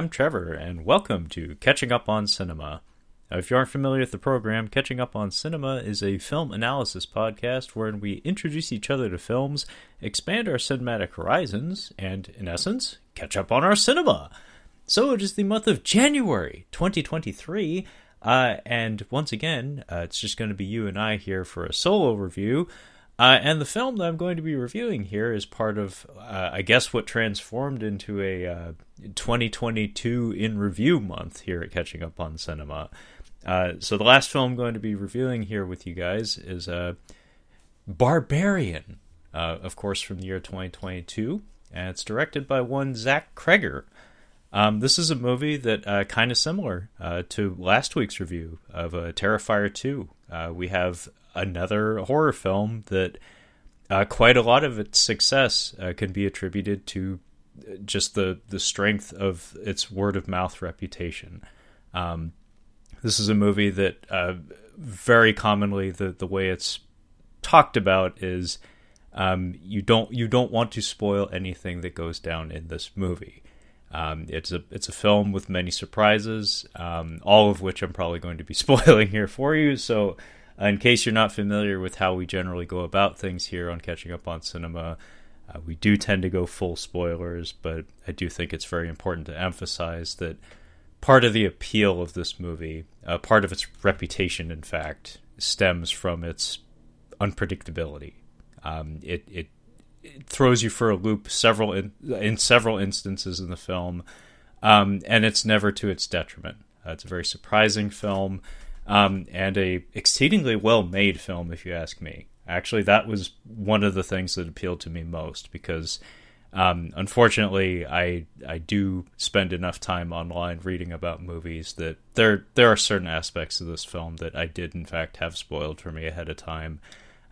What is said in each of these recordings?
I'm Trevor, and welcome to Catching Up on Cinema. Now, if you aren't familiar with the program, Catching Up on Cinema is a film analysis podcast wherein we introduce each other to films, expand our cinematic horizons, and, in essence, catch up on our cinema. So it is the month of January 2023, uh, and once again, uh, it's just going to be you and I here for a solo review. Uh, and the film that I'm going to be reviewing here is part of, uh, I guess, what transformed into a uh, 2022 in review month here at Catching Up on Cinema. Uh, so the last film I'm going to be reviewing here with you guys is uh, Barbarian, uh, of course, from the year 2022, and it's directed by one Zach Cregger. Um, this is a movie that kind of similar to last week's review of uh, Terrifier 2. Uh, we have another horror film that uh, quite a lot of its success uh, can be attributed to just the the strength of its word of mouth reputation. Um, this is a movie that uh, very commonly the the way it's talked about is um, you don't you don't want to spoil anything that goes down in this movie. Um, it's a it's a film with many surprises, um, all of which I'm probably going to be spoiling here for you. So, uh, in case you're not familiar with how we generally go about things here on Catching Up on Cinema, uh, we do tend to go full spoilers, but I do think it's very important to emphasize that part of the appeal of this movie, uh, part of its reputation, in fact, stems from its unpredictability. Um, it, it, it throws you for a loop several in, in several instances in the film, um, and it's never to its detriment. Uh, it's a very surprising film, um, and a exceedingly well made film, if you ask me. Actually, that was one of the things that appealed to me most because um, unfortunately, I I do spend enough time online reading about movies that there there are certain aspects of this film that I did in fact have spoiled for me ahead of time.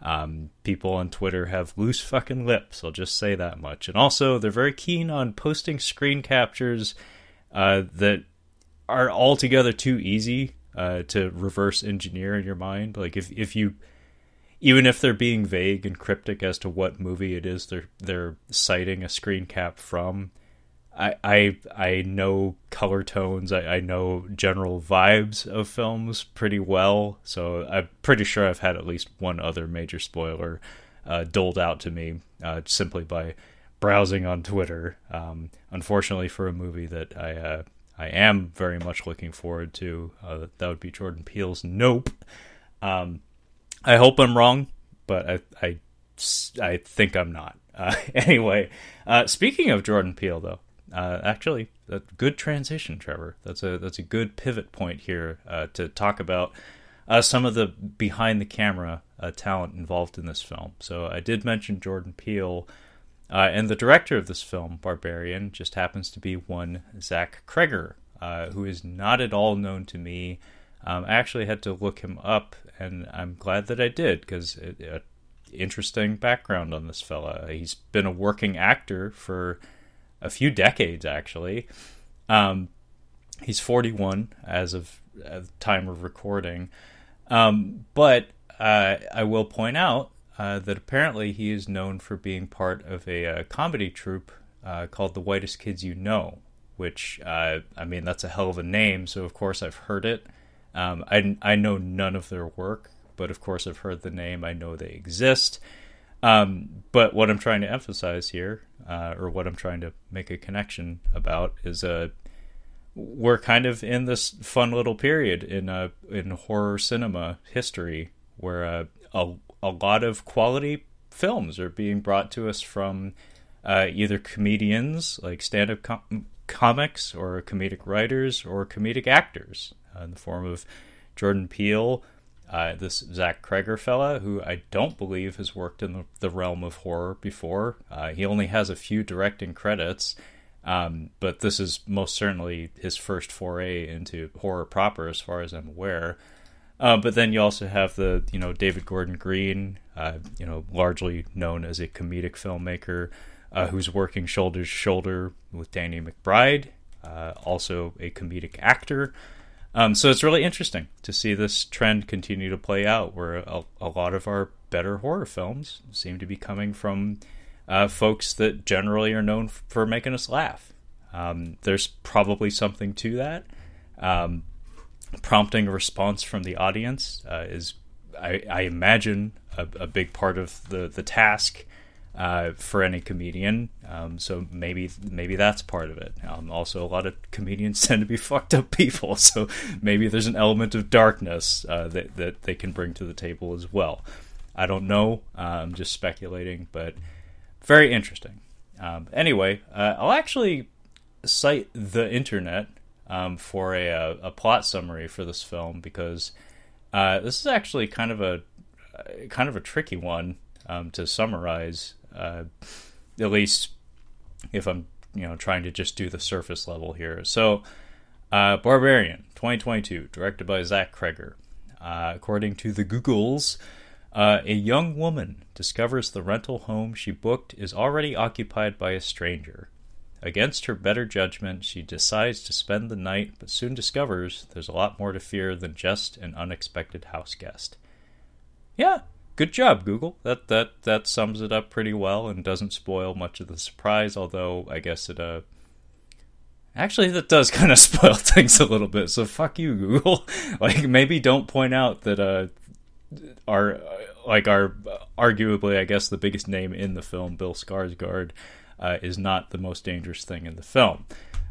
Um, people on Twitter have loose fucking lips. I'll just say that much. And also, they're very keen on posting screen captures uh, that are altogether too easy uh, to reverse engineer in your mind. Like if if you even if they're being vague and cryptic as to what movie it is they're they're citing a screen cap from. I I I know color tones. I, I know general vibes of films pretty well, so I'm pretty sure I've had at least one other major spoiler uh, doled out to me uh, simply by browsing on Twitter. Um, unfortunately, for a movie that I uh, I am very much looking forward to, uh, that would be Jordan Peele's Nope. Um, I hope I'm wrong, but I I, I think I'm not. Uh, anyway, uh, speaking of Jordan Peele, though, uh, actually, a good transition, Trevor. That's a that's a good pivot point here uh, to talk about uh, some of the behind the camera talent involved in this film. So I did mention Jordan Peele. And the director of this film, Barbarian, just happens to be one Zach Cregger, who is not at all known to me. Um, I actually had to look him up, and I'm glad that I did because uh, interesting background on this fella. He's been a working actor for a few decades, actually. Um, he's 41 as of the time of recording, um, but uh, I will point out uh, that apparently he is known for being part of a, a uh, comedy troupe uh, called The Whitest Kids You Know, which uh, I mean that's a hell of a name. So of course I've heard it. Um, I, I know none of their work, but of course I've heard the name. I know they exist. Um, but what I'm trying to emphasize here, uh, or what I'm trying to make a connection about, is uh, we're kind of in this fun little period in uh, in horror cinema history where uh, a a lot of quality films are being brought to us from uh, either comedians like stand-up com- comics or comedic writers or comedic actors uh, in the form of Jordan Peele, uh, this Zach Cregger fella, who I don't believe has worked in the, the realm of horror before. Uh, he only has a few directing credits, um, but this is most certainly his first foray into horror proper, as far as I'm aware. Uh, but then you also have the, you know, David Gordon Green, uh, you know, largely known as a comedic filmmaker, uh, who's working shoulder to shoulder with Danny McBride, also a comedic actor. Um, so it's really interesting to see this trend continue to play out, where a, a lot of our better horror films seem to be coming from uh, folks that generally are known for making us laugh. Um, there's probably something to that. Um, prompting a response from the audience uh, is, I, I imagine, a, a, big part of the the task uh, for any comedian. Um, so maybe maybe that's part of it. Um, also, a lot of comedians tend to be fucked up people, so maybe there's an element of darkness uh, that that they can bring to the table as well. I don't know. Uh, I'm just speculating, but very interesting. Um, anyway, uh, I'll actually cite the internet um, for a, a, a, plot summary for this film because uh, this is actually kind of a kind of a tricky one um, to summarize. Uh, at least if I'm you know trying to just do the surface level here. So, uh, Barbarian 2022, directed by Zach Cregger. Uh, according to the Googles, uh, a young woman discovers the rental home she booked is already occupied by a stranger. Against her better judgment, she decides to spend the night, but soon discovers there's a lot more to fear than just an unexpected house guest. Yeah, good job, Google. That that that sums it up pretty well and doesn't spoil much of the surprise. Although I guess it uh, actually that does kind of spoil things a little bit. So fuck you, Google. like maybe don't point out that uh, our like our arguably I guess the biggest name in the film, Bill Skarsgård uh, is not the most dangerous thing in the film.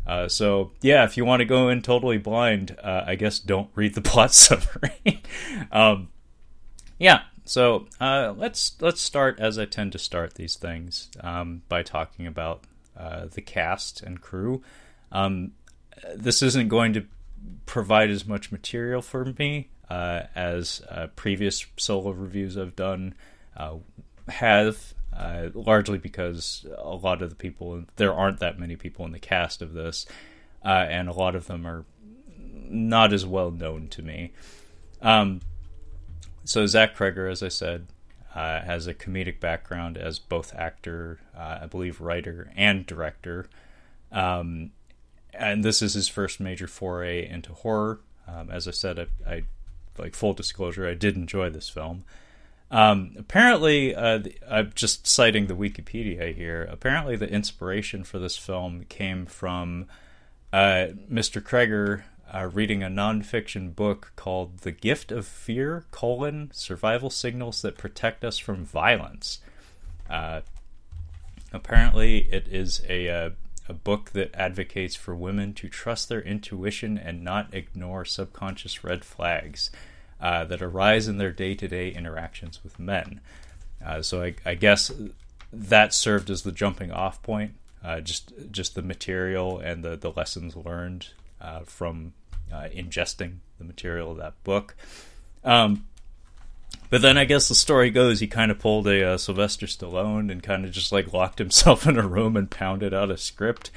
Uh, so yeah, if you want to go in totally blind, uh, I guess don't read the plot summary. um, yeah, so uh, let's let's start as I tend to start these things um, by talking about uh, the cast and crew. Um, this isn't going to provide as much material for me uh, as previous solo reviews I've done have uh, largely because a lot of the people there aren't that many people in the cast of this, uh, and a lot of them are not as well known to me. Um, so Zach Cregger, as I said, uh, has a comedic background as both actor, uh, I believe, writer and director. Um, and this is his first major foray into horror. Um, as I said, I, I, like full disclosure, I did enjoy this film. Um, apparently, uh, I'm just citing the Wikipedia here. Apparently, the inspiration for this film came from uh, Mr. Cregger uh, reading a nonfiction book called "The Gift of Fear: colon, Survival Signals That Protect Us from Violence." Uh, apparently, it is a uh, a book that advocates for women to trust their intuition and not ignore subconscious red flags uh, that arise in their day to day interactions with men. Uh, so I, I, guess that served as the jumping off point, uh, just just the material and the, the lessons learned uh, from uh, ingesting the material of that book. Um, but then I guess the story goes he kind of pulled a Sylvester Stallone and kind of just like locked himself in a room and pounded out a script.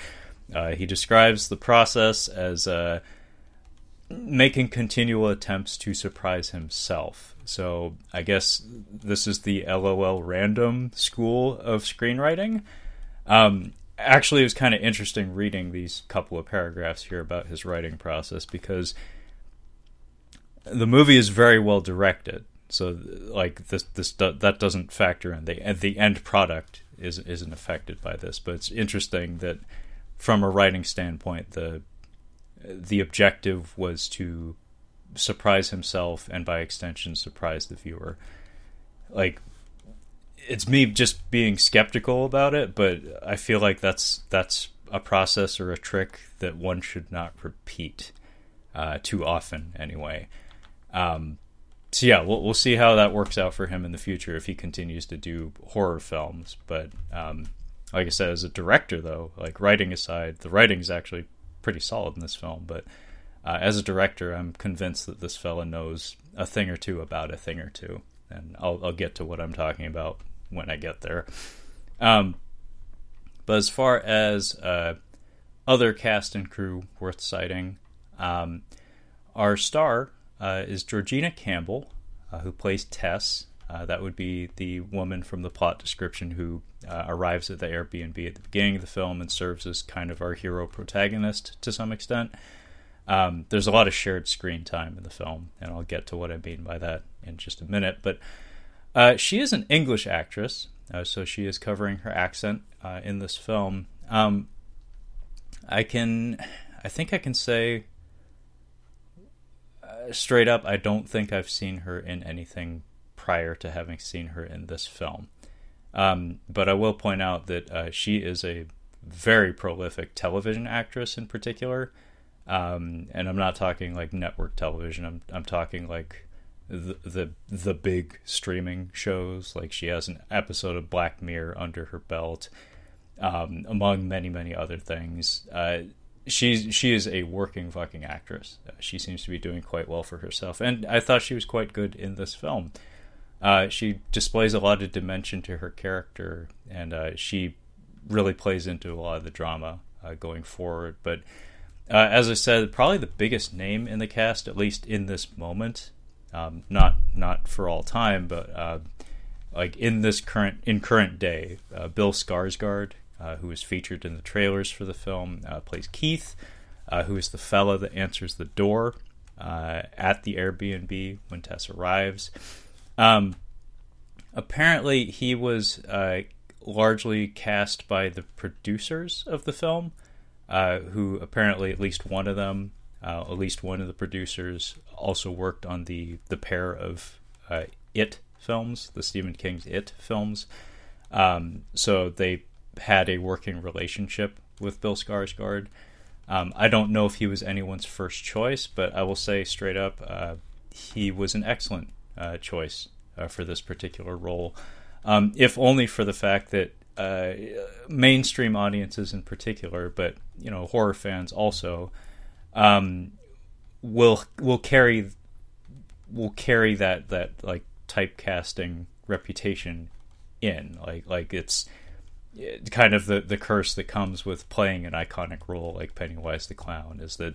he describes the process as making continual attempts to surprise himself. So I guess this is the LOL random school of screenwriting. Um, actually, it was kind of interesting reading these couple of paragraphs here about his writing process because the movie is very well directed. So like this this that doesn't factor in the the end product is isn't affected by this, but it's interesting that from a writing standpoint the the objective was to surprise himself and by extension surprise the viewer. Like it's me just being skeptical about it but i feel like that's that's a process or a trick that one should not repeat uh, too often anyway. Um, so yeah we'll, we'll see how that works out for him in the future if he continues to do horror films but um, like i said as a director though like writing aside the writing is actually pretty solid in this film. But uh, as a director, I'm convinced that this fella knows a thing or two about a thing or two, and I'll, I'll get to what I'm talking about when I get there. Um, but as far as uh, other cast and crew worth citing, um, our star uh, is Georgina Campbell, uh, who plays Tess. Uh, that would be the woman from the plot description who uh, arrives at the Airbnb at the beginning of the film and serves as kind of our hero protagonist to some extent. Um, there's a lot of shared screen time in the film, and I'll get to what I mean by that in just a minute. But uh, she is an English actress, uh, so she is covering her accent uh, in this film. Um, I can, I think I can say straight up, I don't think I've seen her in anything prior to having seen her in this film. Um, but I will point out that uh, she is a very prolific television actress in particular. Um, and I'm not talking like network television. I'm I'm talking like the, the the big streaming shows. Like she has an episode of Black Mirror under her belt, um, among many many other things. Uh, she's she is a working fucking actress. Uh, she seems to be doing quite well for herself, and I thought she was quite good in this film. Uh, she displays a lot of dimension to her character, and uh, she really plays into a lot of the drama uh, going forward. But uh, as I said, probably the biggest name in the cast, at least in this moment, um, not not for all time, but uh, like in this current in current day, uh, Bill Skarsgård, who is featured in the trailers for the film, plays Keith, who is the fella that answers the door at the Airbnb when Tess arrives. Um, apparently, he was largely cast by the producers of the film, uh, who apparently at least one of them, uh, at least one of the producers, also worked on the the pair of uh, It films, the Stephen King's It films. Um, so they had a working relationship with Bill Skarsgård. Um, I don't know if he was anyone's first choice, but I will say straight up, uh, he was an excellent uh, choice uh, for this particular role. Um, if only for the fact that uh, mainstream audiences in particular, but you know horror fans also, um, will will carry will carry that that like typecasting reputation in. Like like it's kind of the the curse that comes with playing an iconic role like Pennywise the clown is that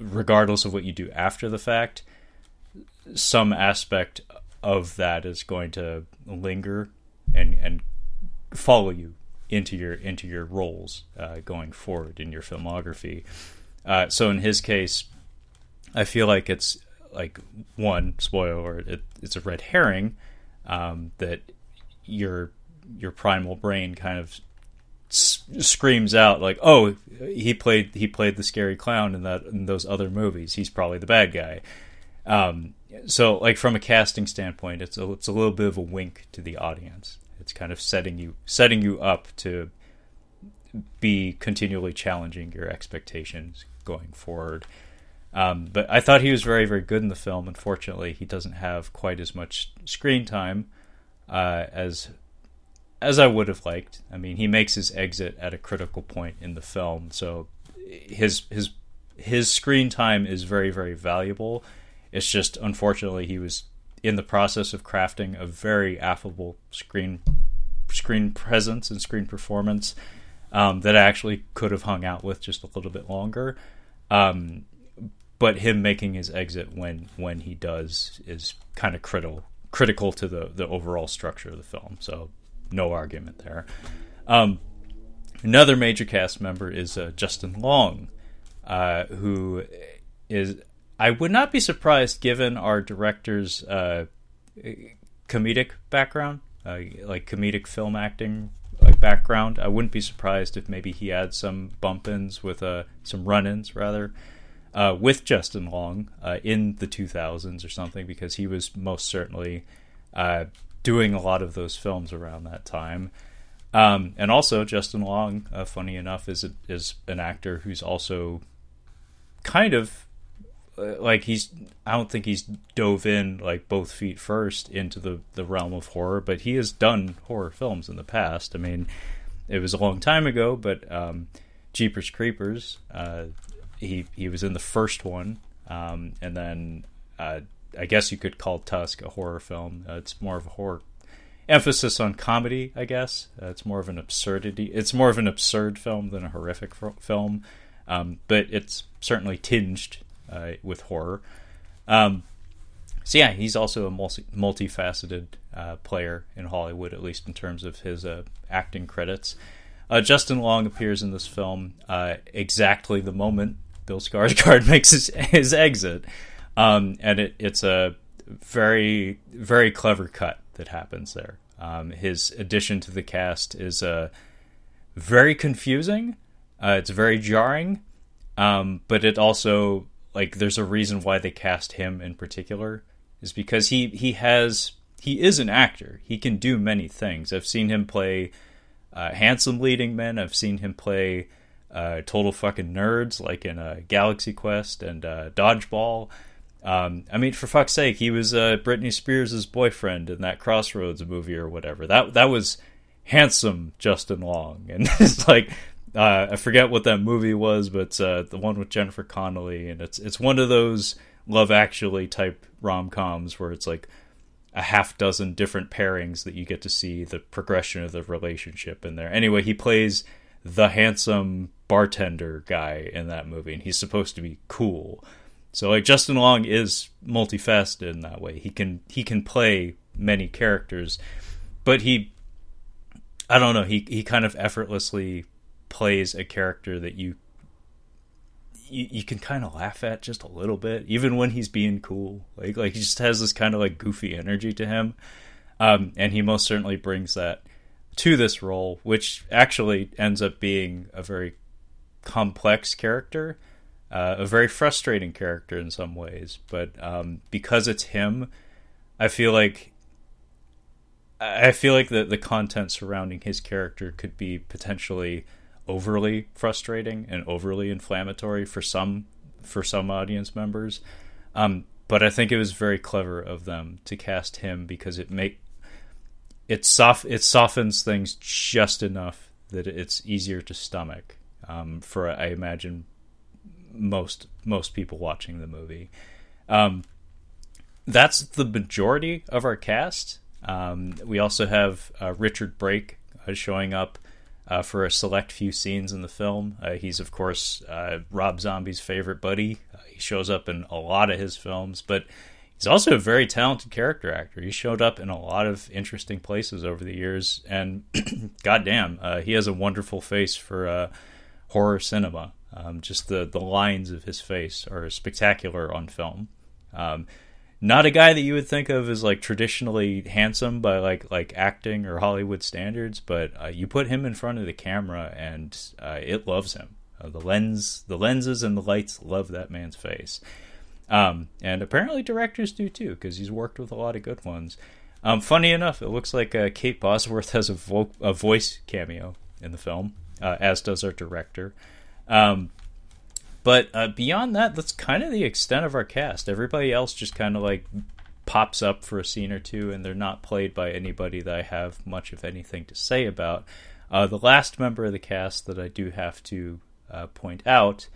regardless of what you do after the fact some aspect of that is going to linger and and follow you into your into your roles uh, going forward in your filmography. Uh, so in his case, I feel like it's like one spoiler. It, it's a red herring um, that your your primal brain kind of s- screams out like, "Oh, he played he played the scary clown in that in those other movies. He's probably the bad guy." Um, so like from a casting standpoint, it's a, it's a little bit of a wink to the audience. It's kind of setting you setting you up to be continually challenging your expectations going forward. Um, but I thought he was very very good in the film. Unfortunately, he doesn't have quite as much screen time uh, as as I would have liked. I mean, he makes his exit at a critical point in the film, so his his his screen time is very very valuable it's just unfortunately he was in the process of crafting a very affable screen screen presence and screen performance um, that I actually could have hung out with just a little bit longer. Um, but him making his exit when when he does is kind of critical critical to the the overall structure of the film. So no argument there. Um, another major cast member is uh, Justin Long, uh, who is I would not be surprised given our director's uh, comedic background, uh, like comedic film acting like background. I wouldn't be surprised if maybe he had some bump ins with uh, some run ins rather. Uh, with Justin Long uh, in the 2000s or something, because he was most certainly uh, doing a lot of those films around that time. Um, and also, Justin Long, funny enough, is a, is an actor who's also kind of like he's I don't think he's dove in like both feet first into the the realm of horror, but he has done horror films in the past. I mean, it was a long time ago, but um, Jeepers Creepers, uh, he he was in the first one, um, and then uh, I guess you could call Tusk a horror film. Uh, it's more of a horror emphasis on comedy, I guess. Uh, it's more of an absurdity. It's more of an absurd film than a horrific f- film, um, but it's certainly tinged uh, with horror. Um, so yeah, he's also a multi- multifaceted uh, player in Hollywood, at least in terms of his uh, acting credits. Uh, Justin Long appears in this film uh, exactly the moment Bill Skarsgård makes his, his exit, um, and it, it's a very very clever cut that happens there. Um, his addition to the cast is uh, very confusing, Uh, it's very jarring, um, but it also like there's a reason why they cast him in particular is because he he has he is an actor. He can do many things. I've seen him play uh, handsome leading men. I've seen him play uh, total fucking nerds like in uh, Galaxy Quest and uh, Dodgeball. Um, I mean, for fuck's sake, he was uh, Britney Spears' boyfriend in that Crossroads movie or whatever. That that was handsome Justin Long, and it's like uh, I forget what that movie was, but uh, the one with Jennifer Connelly, and it's it's one of those Love Actually type rom coms where it's like a half dozen different pairings that you get to see the progression of the relationship in there. Anyway, he plays the handsome bartender guy in that movie, and he's supposed to be cool. So like Justin Long is multifaceted in that way. He can he can play many characters, but he I don't know, he he kind of effortlessly plays a character that you you, you can kind of laugh at just a little bit, even when he's being cool. Like like he just has this kind of like goofy energy to him, um, and he most certainly brings that to this role, which actually ends up being a very complex character, uh, a very frustrating character in some ways. But um, because it's him, I feel like I feel like the the content surrounding his character could be potentially overly frustrating and overly inflammatory for some for some audience members. Um, but I think it was very clever of them to cast him because it make it soft it softens things just enough that it's easier to stomach um, for I imagine most most people watching the movie. Um, that's the majority of our cast. Um, we also have uh, Richard Brake uh, showing up uh, for a select few scenes in the film. Uh, he's, of course, uh, Rob Zombie's favorite buddy. Uh, he shows up in a lot of his films, but he's also a very talented character actor. He showed up in a lot of interesting places over the years, and goddamn, uh, he has a wonderful face for uh, horror cinema. Um, just the, the lines of his face are spectacular on film. Um, not a guy that you would think of as like traditionally handsome by like like acting or Hollywood standards, but uh, you put him in front of the camera and uh, it loves him. Uh, the lens, the lenses, and the lights love that man's face. Um, and apparently directors do too, because he's worked with a lot of good ones. Um, funny enough, it looks like uh, Kate Bosworth has a, vo- a voice cameo in the film, uh, as does our director. Um, but uh, beyond that, that's kind of the extent of our cast. Everybody else just kind of like pops up for a scene or two, and they're not played by anybody that I have much of anything to say about. Uh, the last member of the cast that I do have to uh, point out,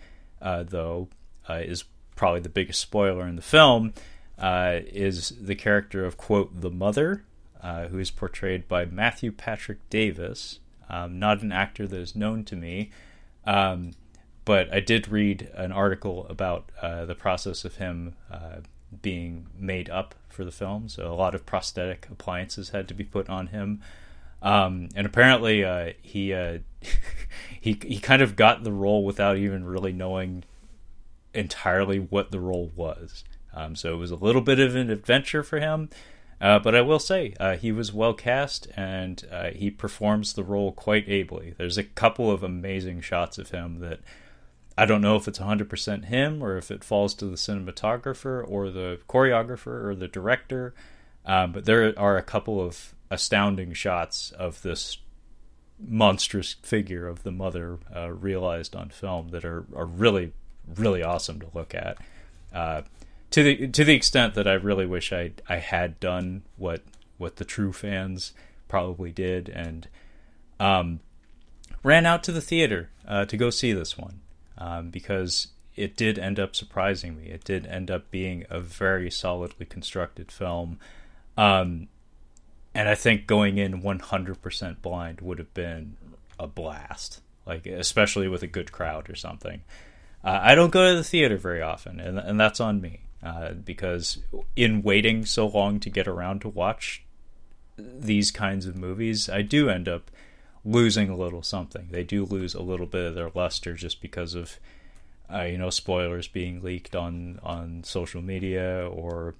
uh, though, uh, is probably the biggest spoiler in the film, uh, is the character of, quote, the mother, who is portrayed by Matthew Patrick Davis, um, not an actor that is known to me. Um, but I did read an article about uh, the process of him uh, being made up for the film. So a lot of prosthetic appliances had to be put on him, um, and apparently uh, he uh, he he kind of got the role without even really knowing entirely what the role was. Um, so it was a little bit of an adventure for him. Uh, but I will say uh, he was well cast and he performs the role quite ably. There's a couple of amazing shots of him that I don't know if it's 100% him or if it falls to the cinematographer or the choreographer or the director. Um, but there are a couple of astounding shots of this monstrous figure of the mother uh, realized on film that are, are really, really awesome to look at. Uh, to the to the extent that I really wish I I had done what what the true fans probably did and um, ran out to the theater uh, to go see this one um, because it did end up surprising me. It did end up being a very solidly constructed film. Um, and I think going in 100% blind would have been a blast, like especially with a good crowd or something. Uh, I don't go to the theater very often, and, and that's on me uh, because in waiting so long to get around to watch these kinds of movies, I do end up losing a little something. They do lose a little bit of their luster just because of uh, you know spoilers being leaked on on social media or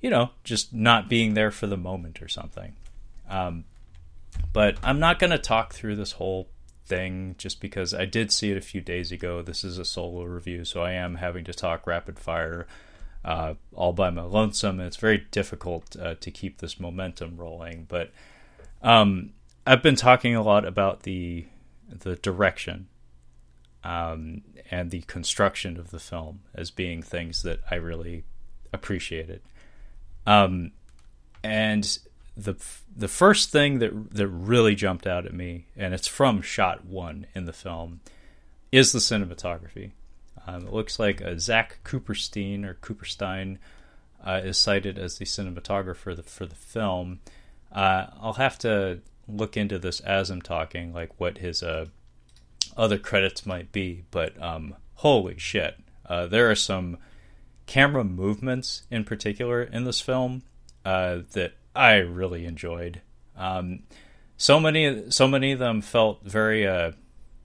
you know just not being there for the moment or something. Um, but I'm not going to talk through this whole thing just because I did see it a few days ago. This is a solo review, so I am having to talk rapid fire uh, all by my lonesome. It's very difficult uh, to keep this momentum rolling, but um, I've been talking a lot about the the direction um, and the construction of the film as being things that I really appreciated. Um, and the the first thing that that really jumped out at me, and it's from shot one in the film, is the cinematography. Um, it looks like a Zach Kuperstein or Kuperstein uh, is cited as the cinematographer for the, for the film. Uh, I'll have to look into this as I'm talking, like what his uh, other credits might be. But um, holy shit, uh, there are some camera movements in particular in this film uh, that I really enjoyed. Um, so many, so many of them felt very, uh,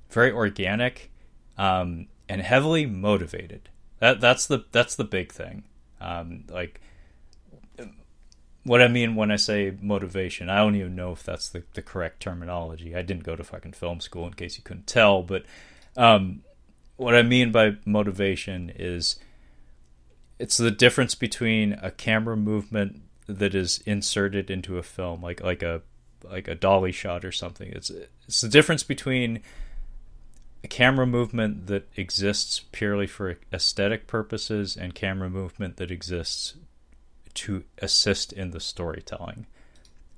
very organic um, and heavily motivated. That that's the that's the big thing. Um, like what I mean when I say motivation, I don't even know if that's the, the correct terminology. I didn't go to fucking film school in case you couldn't tell, but um, what I mean by motivation is it's the difference between a camera movement that is inserted into a film, like like a like a dolly shot or something. It's it's the difference between a camera movement that exists purely for aesthetic purposes and camera movement that exists to assist in the storytelling.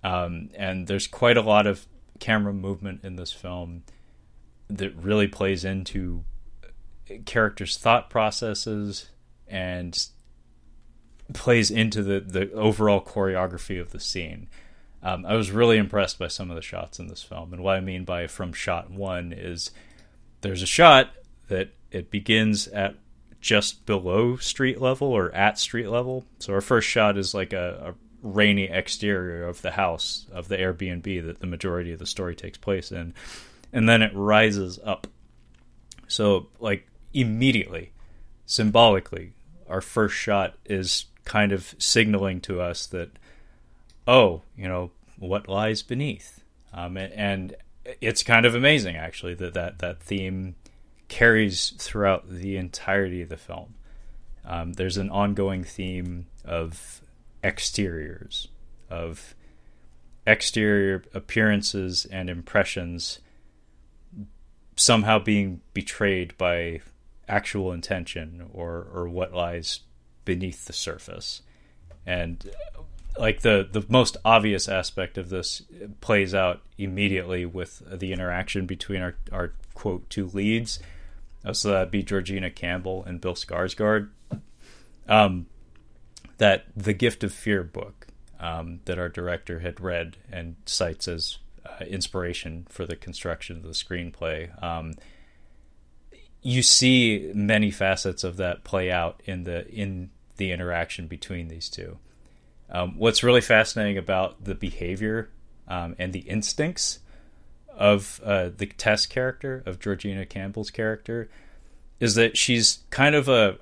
Um, and there's quite a lot of camera movement in this film that really plays into characters' thought processes and plays into the, the overall choreography of the scene. Um, I was really impressed by some of the shots in this film. And what I mean by from shot one is there's a shot that it begins at just below street level or at street level. So our first shot is like a, a rainy exterior of the house of the Airbnb that the majority of the story takes place in, and then it rises up. So like immediately, symbolically, our first shot is kind of signaling to us that, oh, you know, what lies beneath, um, and it's kind of amazing actually that that that theme carries throughout the entirety of the film. Um, there's an ongoing theme of exteriors, of exterior appearances and impressions somehow being betrayed by actual intention or or what lies beneath the surface. And like the the most obvious aspect of this plays out immediately with the interaction between our our quote two leads so that'd be Georgina Campbell and Bill Skarsgård. Um, that the Gift of Fear book um, that our director had read and cites as uh, inspiration for the construction of the screenplay. Um, you see many facets of that play out in the in the interaction between these two. Um, what's really fascinating about the behavior um, and the instincts of uh, the Tess character of Georgina Campbell's character is that she's kind of a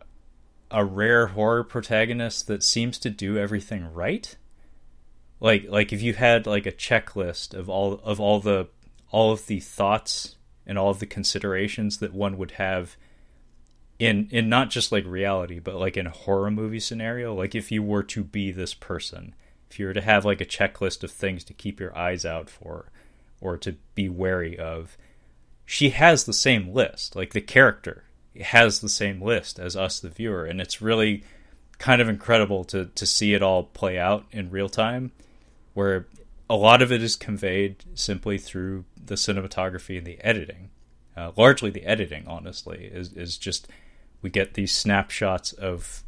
a rare horror protagonist that seems to do everything right. Like like if you had like a checklist of all of all the all of the thoughts and all of the considerations that one would have in in not just like reality but like in a horror movie scenario like if you were to be this person if you were to have like a checklist of things to keep your eyes out for or to be wary of, she has the same list. Like the character has the same list as us, the viewer, and it's really kind of incredible to to see it all play out in real time, where a lot of it is conveyed simply through the cinematography and the editing. Uh, largely, the editing, honestly, is is just we get these snapshots of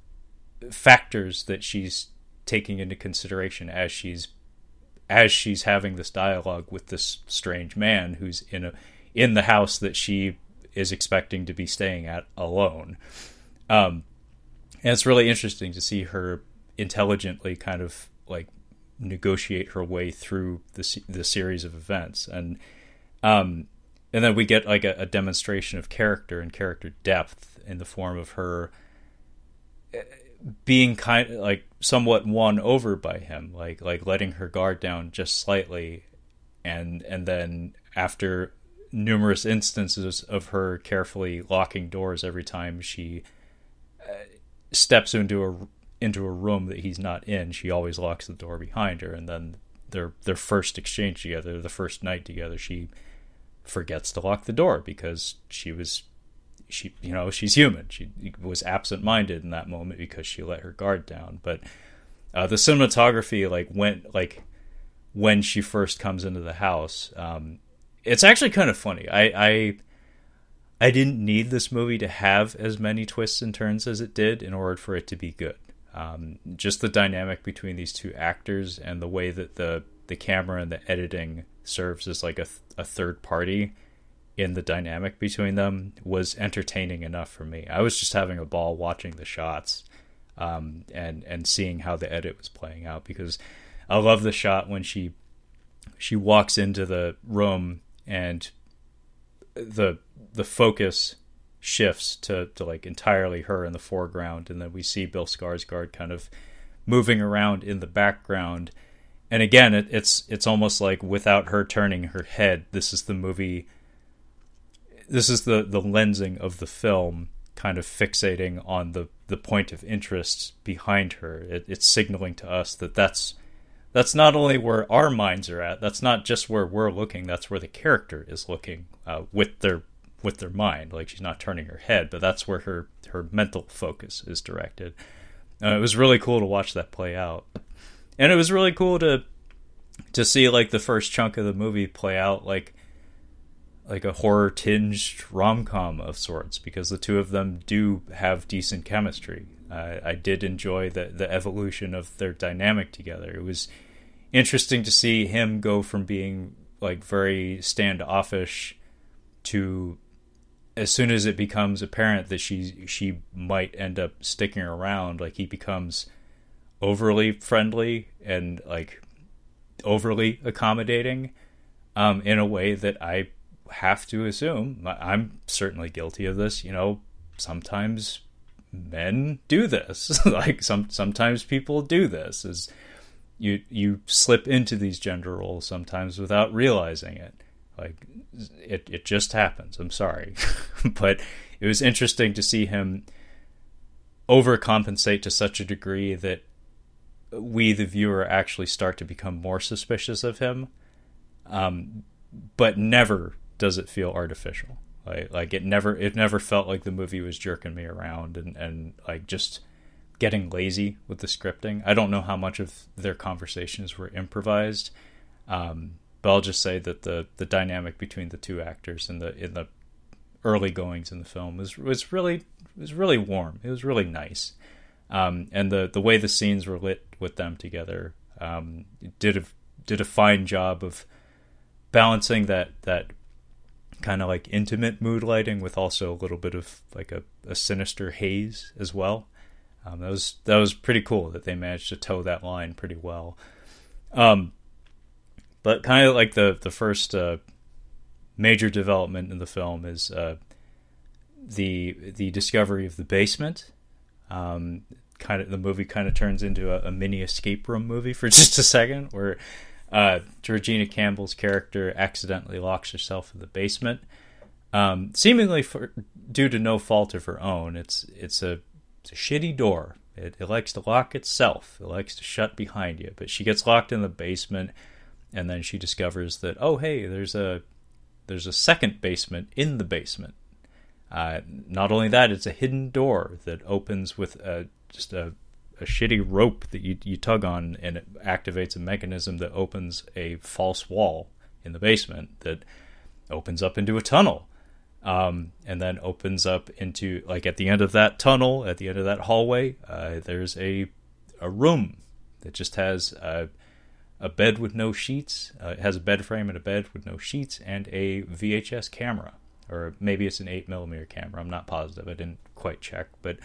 factors that she's taking into consideration as she's as she's having this dialogue with this strange man who's in a in the house that she is expecting to be staying at alone. Um, and it's really interesting to see her intelligently kind of like negotiate her way through the the series of events and um and then we get like a, a demonstration of character and character depth in the form of her being kind like somewhat won over by him, like like letting her guard down just slightly, and and then after numerous instances of her carefully locking doors every time she uh, steps into a into a room that he's not in. She always locks the door behind her, and then their their first exchange together, the first night together, she forgets to lock the door because she was she you know she's human. She was absent minded in that moment because she let her guard down. But uh, the cinematography like went like when she first comes into the house. Um, it's actually kind of funny. I, I I didn't need this movie to have as many twists and turns as it did in order for it to be good. Um, just the dynamic between these two actors and the way that the the camera and the editing serves as like a, a third party in the dynamic between them was entertaining enough for me. I was just having a ball watching the shots um, and and seeing how the edit was playing out because I love the shot when she she walks into the room and the the focus shifts to, to like entirely her in the foreground and then we see Bill Skarsgård kind of moving around in the background and again it, it's it's almost like without her turning her head this is the movie this is the the lensing of the film kind of fixating on the the point of interest behind her. It, it's signaling to us that that's that's not only where our minds are at that's not just where we're looking that's where the character is looking uh, with their with their mind. Like she's not turning her head but that's where her her mental focus is directed. Uh, it was really cool to watch that play out. And it was really cool to to see like the first chunk of the movie play out like like a horror tinged rom com of sorts because the two of them do have decent chemistry. Uh, I did enjoy the the evolution of their dynamic together. It was interesting to see him go from being like very standoffish to as soon as it becomes apparent that she she might end up sticking around, like he becomes overly friendly and like overly accommodating um, in a way that I have to assume I'm certainly guilty of this. You know, sometimes men do this. like some sometimes people do this. Is you you slip into these gender roles sometimes without realizing it. Like it it just happens. I'm sorry, but it was interesting to see him overcompensate to such a degree that we the viewer actually start to become more suspicious of him um, but never does it feel artificial. Like like it never it never felt like the movie was jerking me around and and like just getting lazy with the scripting. I don't know how much of their conversations were improvised, um, but I'll just say that the the dynamic between the two actors in the in the early goings in the film was was really was really warm. It was really nice, um, and the the way the scenes were lit with them together um, did a did a fine job of balancing that that kind of like intimate mood lighting with also a little bit of like a, a sinister haze as well. Um, that was that was pretty cool that they managed to toe that line pretty well. Um, but kind of like the the first uh, major development in the film is uh, the the discovery of the basement. Um, kind of the movie kind of turns into a, a mini escape room movie for just a second, where uh, Georgina Campbell's character accidentally locks herself in the basement, um, seemingly for, due to no fault of her own. It's it's a, it's a shitty door. It, it likes to lock itself. It likes to shut behind you. But she gets locked in the basement, and then she discovers that oh hey, there's a there's a second basement in the basement. Uh, not only that, it's a hidden door that opens with a, just a a shitty rope that you you tug on, and it activates a mechanism that opens a false wall in the basement that opens up into a tunnel, um, and then opens up into like at the end of that tunnel, at the end of that hallway, uh, there's a a room that just has a, a bed with no sheets. Uh, it has a bed frame and a bed with no sheets, and a VHS camera, or maybe it's an eight millimeter camera. I'm not positive. I didn't quite check, but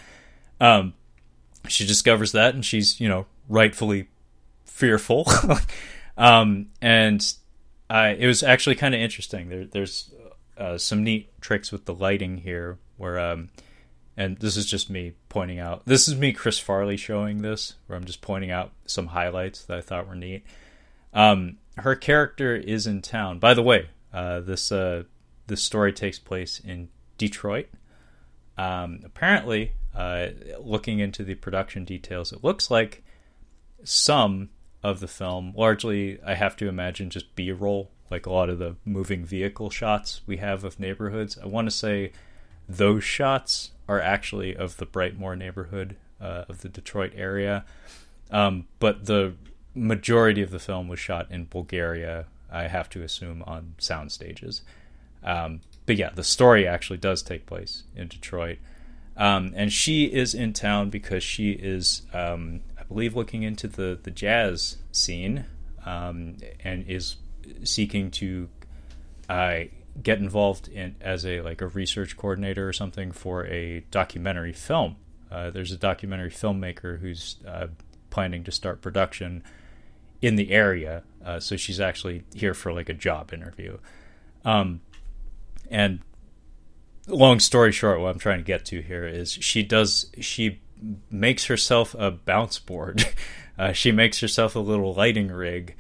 um, she discovers that and she's you know rightfully fearful. Um, and uh, it was actually kind of interesting. There, there's uh, some neat tricks with the lighting here where um, and this is just me pointing out this is me chris farley showing this where i'm just pointing out some highlights that i thought were neat. Um, her character is in town. By the way uh, this uh, the story takes place in Detroit. Um, apparently, uh, looking into the production details, it looks like some of the film, largely, I have to imagine, just B roll, like a lot of the moving vehicle shots we have of neighborhoods. I want to say those shots are actually of the Brightmoor neighborhood uh, of the Detroit area. Um, but the majority of the film was shot in Bulgaria, I have to assume, on sound stages. Um, but yeah, the story actually does take place in Detroit. Um, and she is in town because she is, um, I believe, looking into the, the jazz scene um, and is seeking to uh, get involved in as a like a research coordinator or something for a documentary film. Uh, there's a documentary filmmaker who's uh, planning to start production in the area, uh, so she's actually here for like a job interview. Um, and long story short, what I'm trying to get to here is she does she makes herself a bounce board. Uh, she makes herself a little lighting rig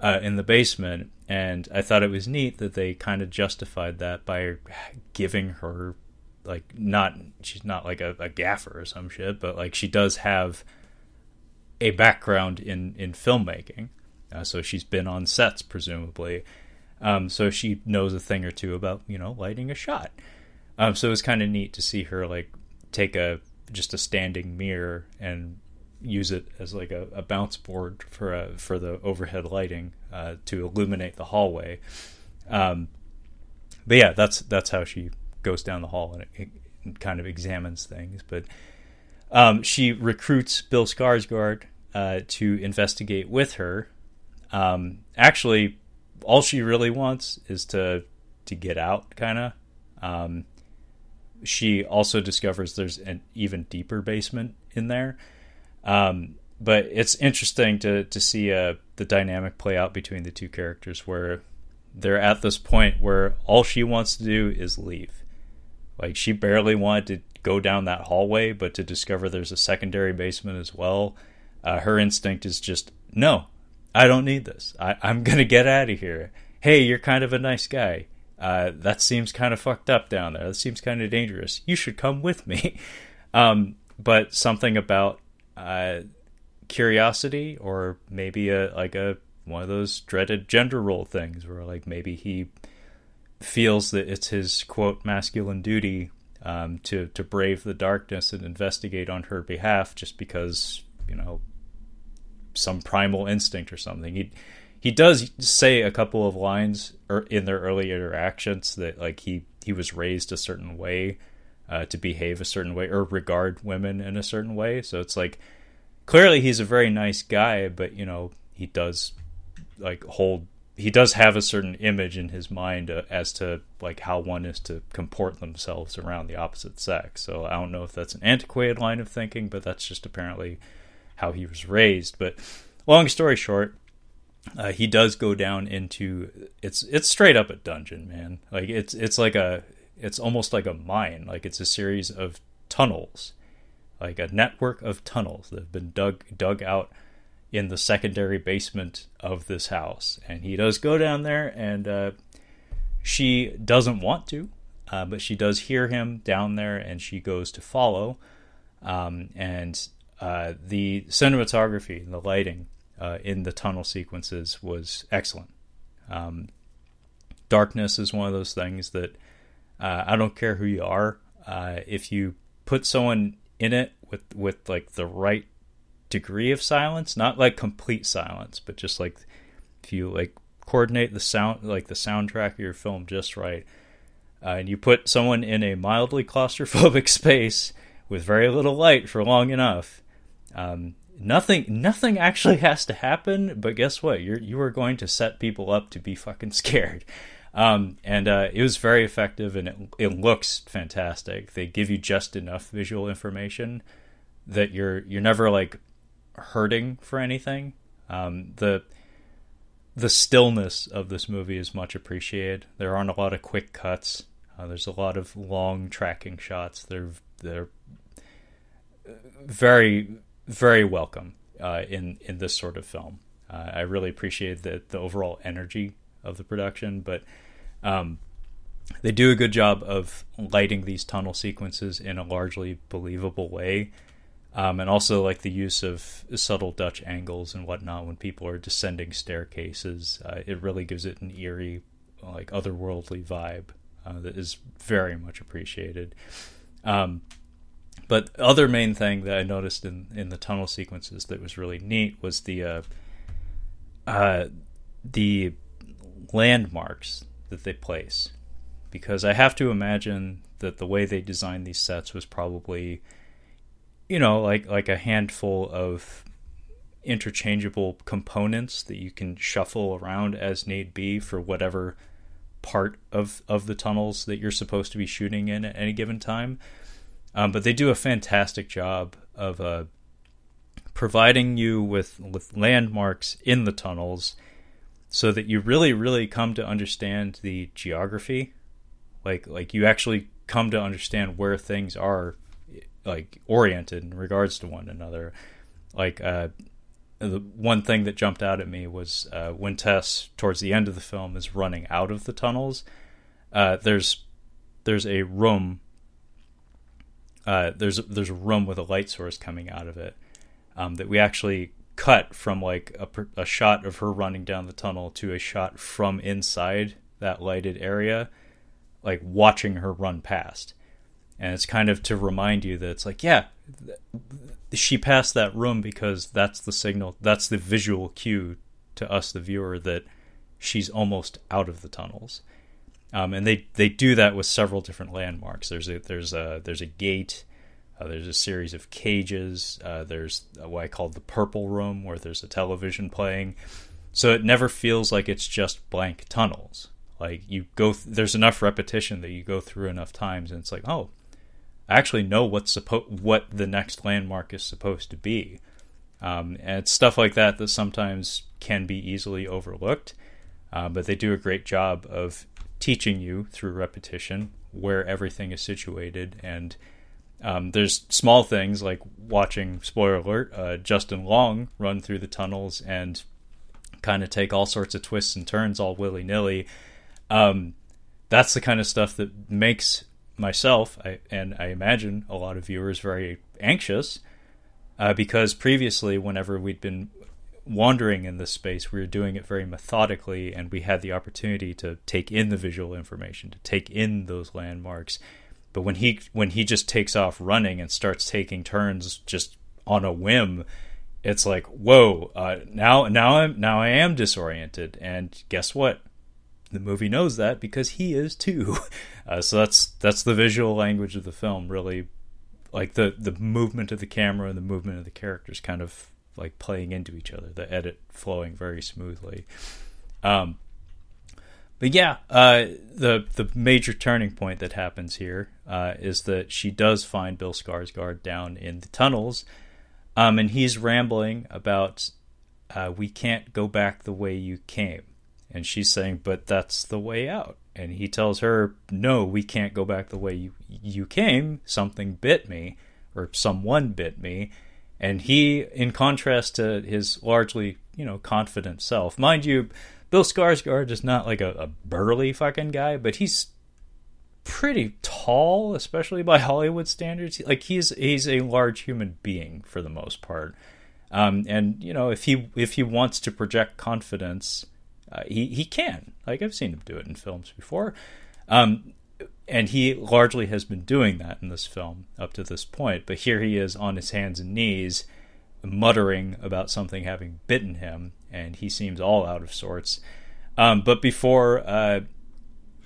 uh, in the basement, and I thought it was neat that they kind of justified that by giving her like not she's not like a, a gaffer or some shit, but like she does have a background in in filmmaking, uh, so she's been on sets presumably. Um, so she knows a thing or two about you know lighting a shot. Um, so it was kind of neat to see her like take a just a standing mirror and use it as like a, a bounce board for a, for the overhead lighting uh, to illuminate the hallway. Um, but yeah, that's that's how she goes down the hall and it, it kind of examines things. But um, she recruits Bill Skarsgård uh, to investigate with her. Um, actually, all she really wants is to to get out, kind of. She also discovers there's an even deeper basement in there. Um, but it's interesting to to see uh, the dynamic play out between the two characters, where they're at this point where all she wants to do is leave. Like she barely wanted to go down that hallway, but to discover there's a secondary basement as well, uh, her instinct is just no, I don't need this. I, I'm gonna get out of here. Hey, you're kind of a nice guy uh, that seems kind of fucked up down there. That seems kind of dangerous. You should come with me. Um, but something about uh, curiosity, or maybe a like a one of those dreaded gender role things, where like maybe he feels that it's his quote masculine duty um, to to brave the darkness and investigate on her behalf, just because you know some primal instinct or something. He he does say a couple of lines er, in their early interactions that like he he was raised a certain way uh, to behave a certain way or regard women in a certain way. So it's like clearly he's a very nice guy, but you know he does like hold he does have a certain image in his mind uh, as to like how one is to comport themselves around the opposite sex. So I don't know if that's an antiquated line of thinking, but that's just apparently how he was raised. But long story short, uh, he does go down into it's it's straight up a dungeon, man. Like it's it's like a it's almost like a mine. Like it's a series of tunnels, like a network of tunnels that have been dug dug out in the secondary basement of this house. And he does go down there, and uh, she doesn't want to, uh, but she does hear him down there, and she goes to follow. Um, and uh, the cinematography and the lighting uh, in the tunnel sequences was excellent. Um, darkness is one of those things that uh, I don't care who you are. Uh, if you put someone in it with with like the right degree of silence, not like complete silence, but just like if you like coordinate the sound like the soundtrack of your film just right, uh, and you put someone in a mildly claustrophobic space with very little light for long enough, um, nothing nothing actually has to happen but guess what? You're you are going to set people up to be fucking scared. Um, and uh, it was very effective and it, it looks fantastic. They give you just enough visual information that you're you're never like hurting for anything. Um, the the stillness of this movie is much appreciated. There aren't a lot of quick cuts. Uh, there's a lot of long tracking shots. They're they're very very welcome uh, in in this sort of film. Uh, I really appreciate the the overall energy of the production, but um, they do a good job of lighting these tunnel sequences in a largely believable way. Um, and also like the use of subtle Dutch angles and whatnot when people are descending staircases. Uh, it really gives it an eerie, like otherworldly vibe uh, that is very much appreciated. Um, but other main thing that I noticed in in the tunnel sequences that was really neat was the uh, uh, the landmarks that they place, because I have to imagine that the way they designed these sets was probably, you know, like like a handful of interchangeable components that you can shuffle around as need be for whatever part of of the tunnels that you're supposed to be shooting in at any given time. Um, but they do a fantastic job of uh, providing you with with landmarks in the tunnels, so that you really really come to understand the geography, like like you actually come to understand where things are, like oriented in regards to one another. Like uh, the one thing that jumped out at me was uh, when Tess, towards the end of the film, is running out of the tunnels. Uh, there's there's a room uh, there's there's a room with a light source coming out of it um, that we actually cut from like a, a shot of her running down the tunnel to a shot from inside that lighted area, like watching her run past. And it's kind of to remind you that it's like, yeah, she passed that room because that's the signal, that's the visual cue to us, the viewer, that she's almost out of the tunnels. Um, and they they do that with several different landmarks. There's a there's a there's a gate. Uh, there's a series of cages. Uh, there's what I call the purple room, where there's a television playing. So it never feels like it's just blank tunnels. Like you go, th- there's enough repetition that you go through enough times, and it's like, oh, I actually know what's supposed what the next landmark is supposed to be. Um, and it's stuff like that that sometimes can be easily overlooked. Uh, but they do a great job of teaching you through repetition where everything is situated and um, there's small things like watching spoiler alert uh, justin long run through the tunnels and kind of take all sorts of twists and turns all willy-nilly. Um, that's the kind of stuff that makes myself I, and i imagine a lot of viewers very anxious uh, because previously whenever we'd been wandering in this space, we were doing it very methodically, and we had the opportunity to take in the visual information, to take in those landmarks. But when he when he just takes off running and starts taking turns just on a whim, it's like whoa! Uh, now now I'm now I am disoriented, and guess what? The movie knows that because he is too. Uh, so that's that's the visual language of the film, really, like the the movement of the camera and the movement of the characters, kind of like playing into each other. The edit flowing very smoothly. Um, but yeah, uh, the the major turning point that happens here uh, is that she does find Bill Skarsgård down in the tunnels, um, and he's rambling about uh, we can't go back the way you came, and she's saying, but that's the way out. And he tells her, no, we can't go back the way you you came. Something bit me, or someone bit me, and he, in contrast to his largely, you know, confident self, mind you, Bill Skarsgård is not like a, a burly fucking guy, but he's pretty tall, especially by Hollywood standards. Like he's he's a large human being for the most part. Um, and you know, if he if he wants to project confidence, uh, he he can. Like I've seen him do it in films before. Um, and he largely has been doing that in this film up to this point. But here he is on his hands and knees, muttering about something having bitten him, and he seems all out of sorts. Um, but before uh,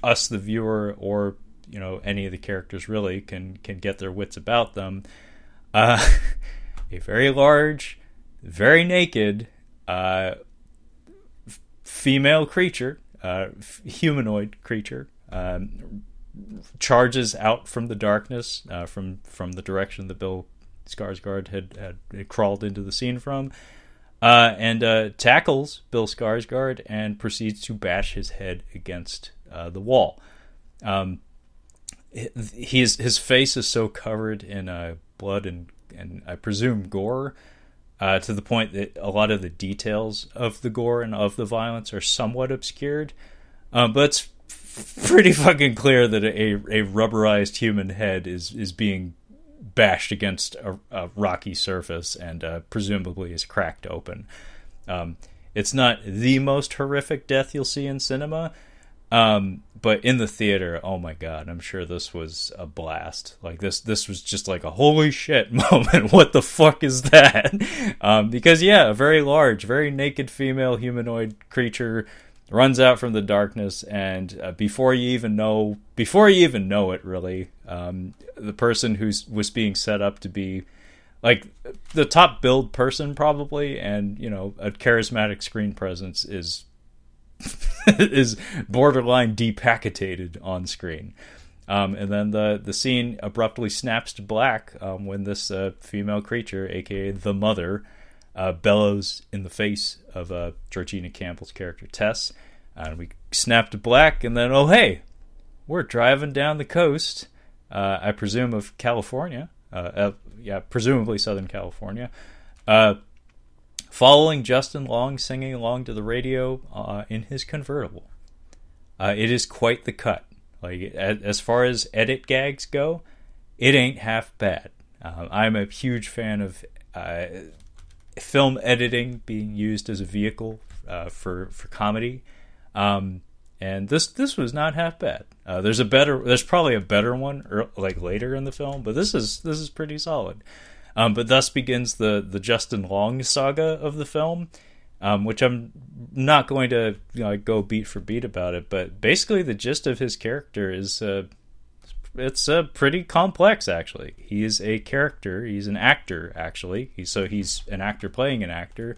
us, the viewer, or you know any of the characters really can can get their wits about them, uh, a very large, very naked uh, female creature, uh, humanoid creature. Um, charges out from the darkness, uh, from from the direction that Bill Skarsgård had, had, had crawled into the scene from, uh, and uh, tackles Bill Skarsgård and proceeds to bash his head against uh, the wall. Um, his his face is so covered in uh, blood and and I presume gore. Uh, to the point that a lot of the details of the gore and of the violence are somewhat obscured, but pretty fucking clear that a, a rubberized human head is is being bashed against a, a rocky surface and uh, presumably is cracked open. Um, it's not the most horrific death you'll see in cinema, um, but in the theater, oh my god, I'm sure this was a blast. Like this, this was just like a holy shit moment. what the fuck is that? Um, because yeah, a very large, very naked female humanoid creature runs out from the darkness, and uh, before you even know, before you even know it, really, um, the person who's was being set up to be like the top build person probably, and you know, a charismatic screen presence is is borderline depacketated on screen. Um, and then the the scene abruptly snaps to black um, when this uh, female creature, aka the mother, uh, bellows in the face of uh, Georgina Campbell's character Tess, and we snap to black, and then oh hey, we're driving down the coast, uh, I presume of California, uh, uh, yeah, presumably Southern California, following Justin Long singing along to the radio in his convertible. it is quite the cut. Like as far as edit gags go, it ain't half bad. I'm a huge fan of film editing being used as a vehicle uh, for for comedy. Um, and this this was not half bad. Uh, there's a better, there's probably a better one or, like later in the film, but this is this is pretty solid. Um, but thus begins the the Justin Long saga of the film, um, which I'm not going to you know, go beat for beat about it. But basically, the gist of his character is uh, it's uh, pretty complex actually. He is a character. He's an actor actually. So he's an actor playing an actor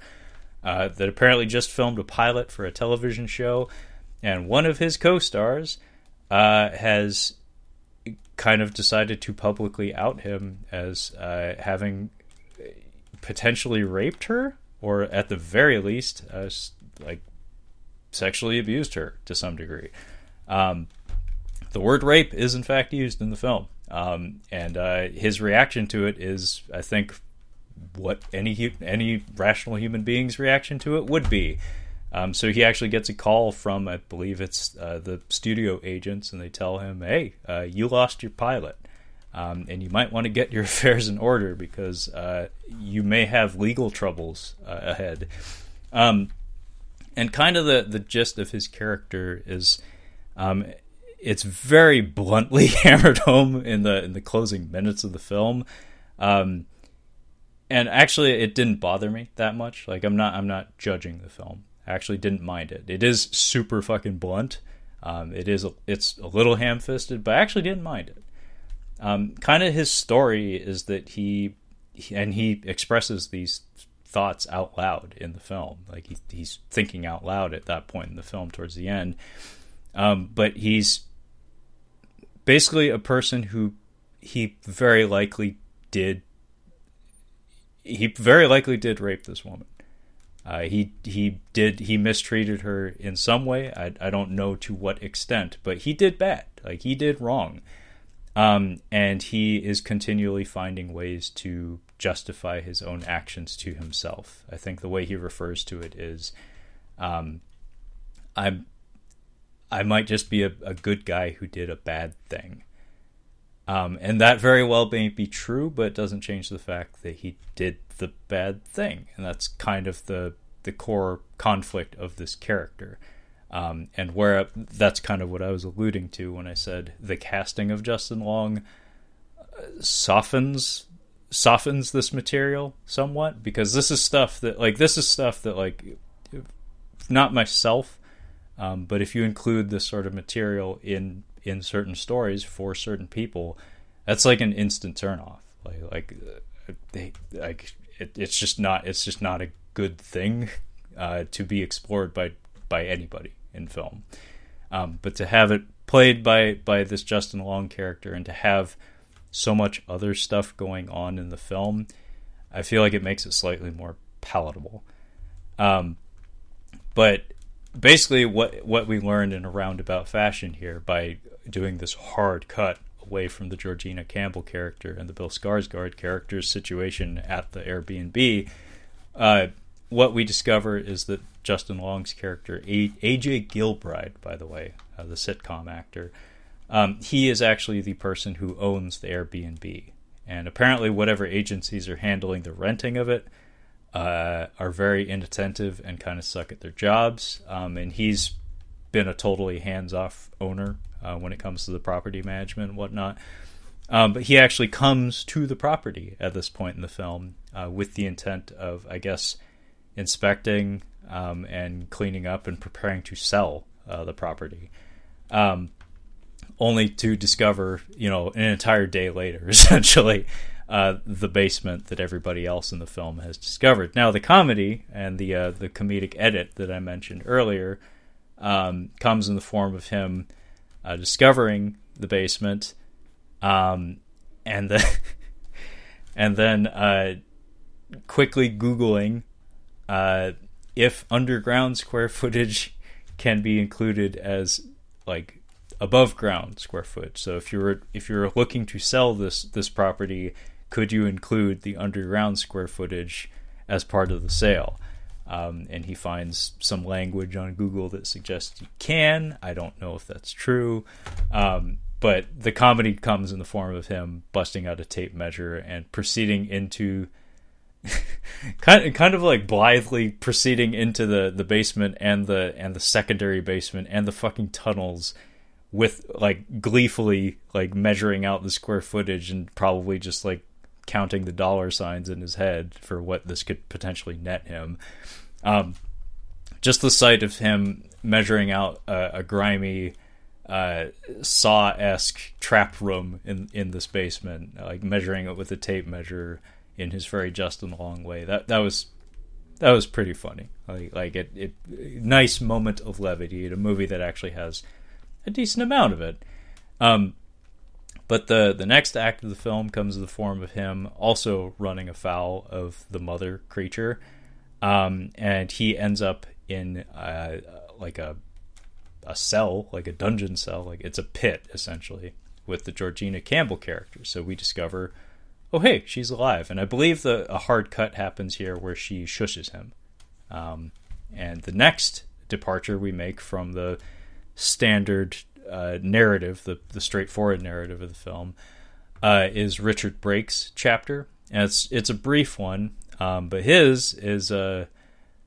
uh, that apparently just filmed a pilot for a television show, and one of his co-stars uh, has kind of decided to publicly out him as uh, having potentially raped her, or at the very least, uh, like sexually abused her to some degree. Um, the word rape is in fact used in the film, um, and uh, his reaction to it is, I think, what any any rational human being's reaction to it would be. Um, so he actually gets a call from, I believe it's uh, the studio agents, and they tell him, "Hey, uh, you lost your pilot, um, and you might want to get your affairs in order because uh, you may have legal troubles uh, ahead." Um, and kind of the the gist of his character is, um, it's very bluntly hammered home in the in the closing minutes of the film. Um, and actually, it didn't bother me that much. Like I'm not I'm not judging the film. I actually didn't mind it. It is super fucking blunt. Um, it is a, it's a little ham fisted, but I actually didn't mind it. Um, kind of his story is that he, and he expresses these thoughts out loud in the film. Like he, he's thinking out loud at that point in the film towards the end. Um, but he's basically a person who he very likely did he very likely did rape this woman. Uh, he he did he mistreated her in some way. I I don't know to what extent, but he did bad. Like he did wrong, um, and he is continually finding ways to justify his own actions to himself. I think the way he refers to it is, um, I'm I might just be a, a good guy who did a bad thing. Um, and that very well may be true, but it doesn't change the fact that he did the bad thing. And that's kind of the, the core conflict of this character. Um, and where that's kind of what I was alluding to when I said the casting of Justin Long uh, softens softens this material somewhat because this is stuff that like this is stuff that like not myself um, but if you include this sort of material in in certain stories for certain people, that's like an instant turnoff. Like like uh, they like it, it's just not it's just not a good thing uh, to be explored by by anybody in film. Um, but to have it played by by this Justin Long character and to have so much other stuff going on in the film, I feel like it makes it slightly more palatable. Um, but basically what what we learned in a roundabout fashion here by doing this hard cut away from the Georgina Campbell character and the Bill Skarsgård character's situation at the Airbnb, uh, what we discover is that Justin Long's character, AJ Gilbride, by the way, uh, the sitcom actor. Um, he is actually the person who owns the Airbnb, and apparently, whatever agencies are handling the renting of it uh, are very inattentive and kind of suck at their jobs. Um, and he's been a totally hands-off owner uh, when it comes to the property management and whatnot. Um, but he actually comes to the property at this point in the film uh, with the intent of, I guess, inspecting um, and cleaning up and preparing to sell uh, the property. Um, only to discover, you know, an entire day later, essentially, uh, the basement that everybody else in the film has discovered. Now, the comedy and the uh, the comedic edit that I mentioned earlier um, comes in the form of him uh, discovering the basement, um, and then and then uh, quickly googling uh, if underground square footage can be included as like above ground square foot. So if you're if you're looking to sell this this property, could you include the underground square footage as part of the sale? Um, and he finds some language on Google that suggests you can. I don't know if that's true, um, but the comedy comes in the form of him busting out a tape measure and proceeding into kind of, kind of like blithely proceeding into the, the basement and the and the secondary basement and the fucking tunnels with like gleefully like measuring out the square footage and probably just like counting the dollar signs in his head for what this could potentially net him. Um, just the sight of him measuring out a, a grimy uh, saw esque trap room in in this basement, like measuring it with a tape measure in his very Justin Long way. That that was that was pretty funny. Like like it, it nice moment of levity in a movie that actually has a decent amount of it. Um, but the the next act of the film comes in the form of him also running afoul of the mother creature, um, and he ends up in uh, like a a cell, like a dungeon cell, like it's a pit essentially with the Georgina Campbell character. So we discover, oh hey, she's alive, and I believe the a hard cut happens here where she shushes him. Um, and the next departure we make from the standard uh, narrative, the the straightforward narrative of the film, uh, is Richard Brake's chapter, and it's it's a brief one, um, but his is uh,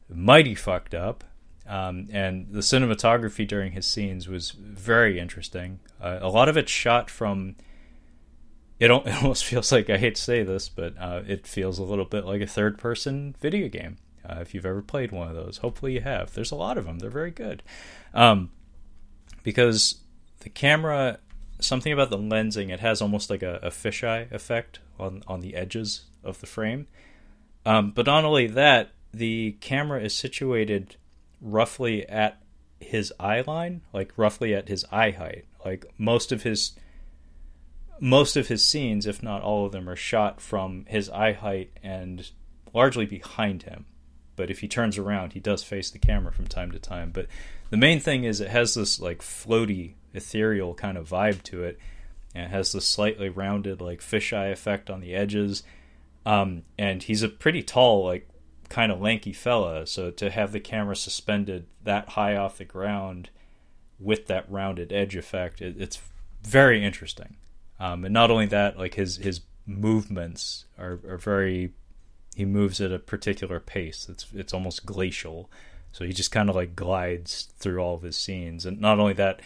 mighty fucked up, um, and the cinematography during his scenes was very interesting. Uh, a lot of it's shot from. It, it almost feels like I hate to say this, but uh, it feels a little bit like a third-person video game. Uh, if you've ever played one of those, hopefully you have. There's a lot of them; they're very good. Um, because the camera something about the lensing it has almost like a, a fisheye effect on on the edges of the frame. Um, but not only that the camera is situated roughly at his eye line like roughly at his eye height. Like most of his most of his scenes if not all of them are shot from his eye height and largely behind him. But if he turns around he does face the camera from time to time. But the main thing is it has this like floaty ethereal kind of vibe to it. And it has this slightly rounded, like fisheye effect on the edges. Um, and he's a pretty tall, like kind of lanky fella. So to have the camera suspended that high off the ground with that rounded edge effect, it, it's very interesting. Um, and not only that, like his his movements are, are very. He moves at a particular pace. It's it's almost glacial. So he just kind of like glides through all of his scenes, and not only that,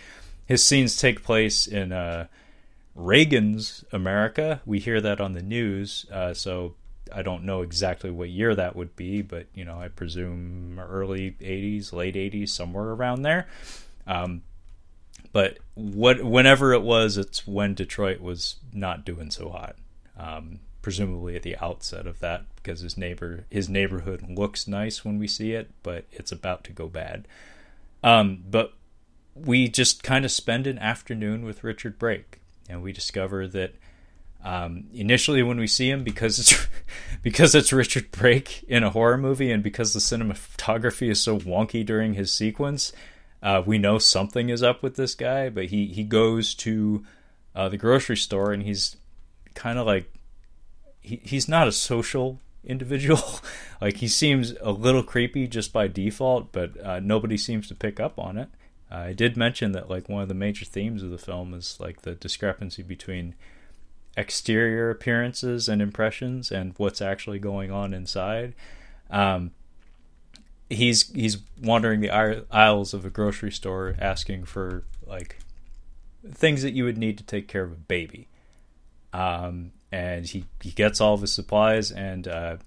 his scenes take place in uh, Reagan's America. We hear that on the news, uh, so I don't know exactly what year that would be, but you know, I presume early '80s, late '80s, somewhere around there. Um, but what, whenever it was, it's when Detroit was not doing so hot. Um, presumably at the outset of that, because his neighbor, his neighborhood looks nice when we see it, but it's about to go bad. Um, but we just kind of spend an afternoon with Richard Brake, and we discover that um, initially when we see him, because it's because it's Richard Brake in a horror movie, and because the cinematography is so wonky during his sequence, uh, we know something is up with this guy. But he he goes to uh, the grocery store, and he's kind of like he, he's not a social individual. like he seems a little creepy just by default, but uh, nobody seems to pick up on it. I did mention that like one of the major themes of the film is like the discrepancy between exterior appearances and impressions and what's actually going on inside. Um, he's he's wandering the aisles of a grocery store asking for like things that you would need to take care of a baby. Um, and he, he gets all of his supplies and uh,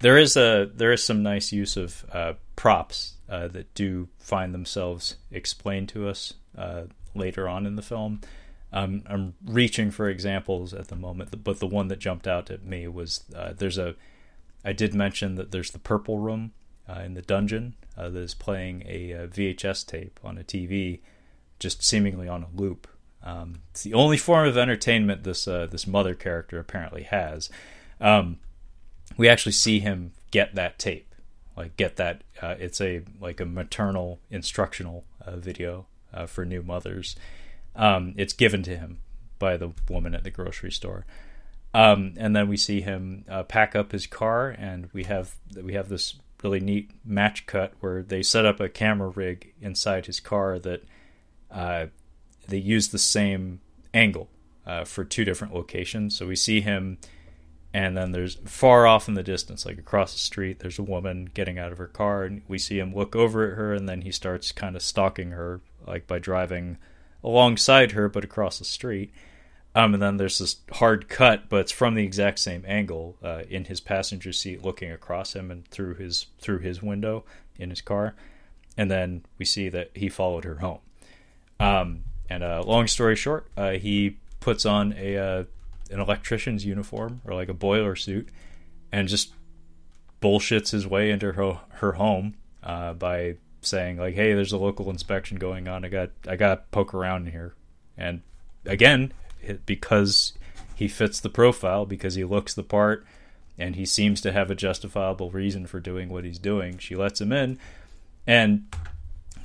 there is a there is some nice use of uh, props uh, that do find themselves explained to us uh, later on in the film. Um, I'm reaching for examples at the moment, but the one that jumped out at me was uh, there's a. I did mention that there's the purple room uh, in the dungeon uh, that is playing a, a, VHS tape on a TV, just seemingly on a loop. Um, it's the only form of entertainment this this mother character apparently has. Um, we actually see him get that tape, like get that. Uh, it's a like a maternal instructional uh, video uh, for new mothers. Um, it's given to him by the woman at the grocery store. Um, and then we see him uh, pack up his car, and we have we have this really neat match cut where they set up a camera rig inside his car that uh, they use the same angle uh, for two different locations. So we see him and then there's far off in the distance like across the street there's a woman getting out of her car and we see him look over at her and then he starts kind of stalking her like by driving alongside her but across the street. Um, and then there's this hard cut but it's from the exact same angle uh, in his passenger seat looking across him and through his through his window in his car. And then we see that he followed her home. Um, and uh, long story short uh, he puts on a uh, an electrician's uniform or like a boiler suit and just bullshits his way into her her home uh, by saying like, "Hey, there's a local inspection going on. I got I got to poke around here." And again, because he fits the profile, because he looks the part, and he seems to have a justifiable reason for doing what he's doing, she lets him in, and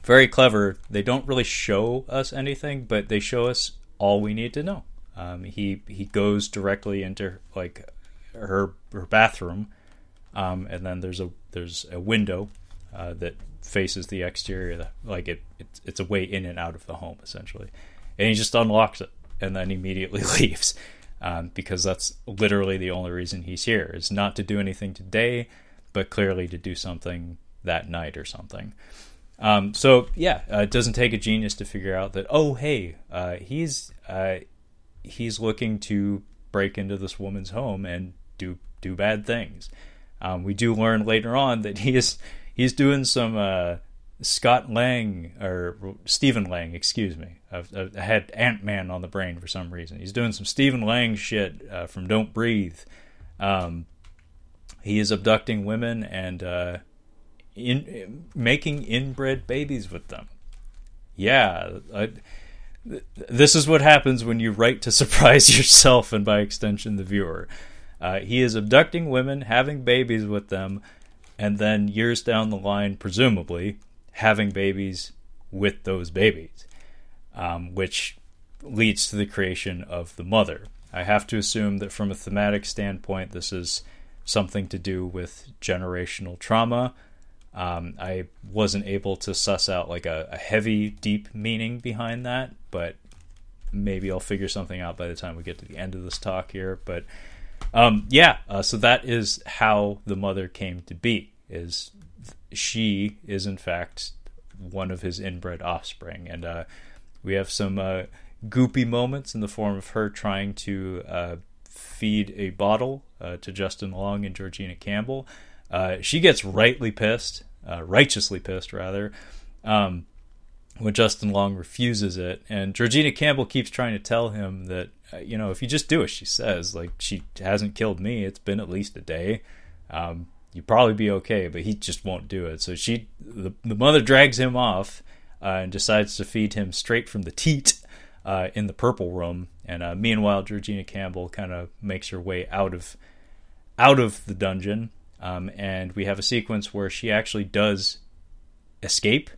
very clever. They don't really show us anything, but they show us all we need to know. Um, he he goes directly into like her her bathroom, um, and then there's a there's a window uh, that faces the exterior, like it, it it's a way in and out of the home essentially, and he just unlocks it and then immediately leaves. Um, because that's literally the only reason he's here is not to do anything today, but clearly to do something that night or something. Um, so yeah, uh, it doesn't take a genius to figure out that oh hey, uh, he's uh, he's looking to break into this woman's home and do do bad things. Um, we do learn later on that he is he's doing some uh, Scott Lang or Stephen Lang, excuse me. I've, I've had Ant Man on the brain for some reason. He's doing some Stephen Lang shit uh, from Don't Breathe. Um, he is abducting women and uh, in making inbred babies with them. Yeah, I, this is what happens when you write to surprise yourself and by extension the viewer. Uh, he is abducting women, having babies with them, and then years down the line, presumably, having babies with those babies, um, which leads to the creation of the mother. I have to assume that from a thematic standpoint, this is something to do with generational trauma um, I wasn't able to suss out like a, a, heavy, deep meaning behind that, but maybe I'll figure something out by the time we get to the end of this talk here. But um, yeah, uh, so that is how the mother came to be. Is she is in fact one of his inbred offspring, and uh, we have some uh, goopy moments in the form of her trying to uh, feed a bottle uh, to Justin Long and Georgina Campbell. Uh, she gets rightly pissed uh, righteously pissed rather, um, when Justin Long refuses it, and Georgina Campbell keeps trying to tell him that uh, you know if you just do as she says, like she hasn't killed me, it's been at least a day. Um, you'd probably be okay, but he just won't do it. So she, the, the mother drags him off uh, and decides to feed him straight from the teat uh, in the purple room. And uh, meanwhile, Georgina Campbell kind of makes her way out of out of the dungeon um, and we have a sequence where she actually does escape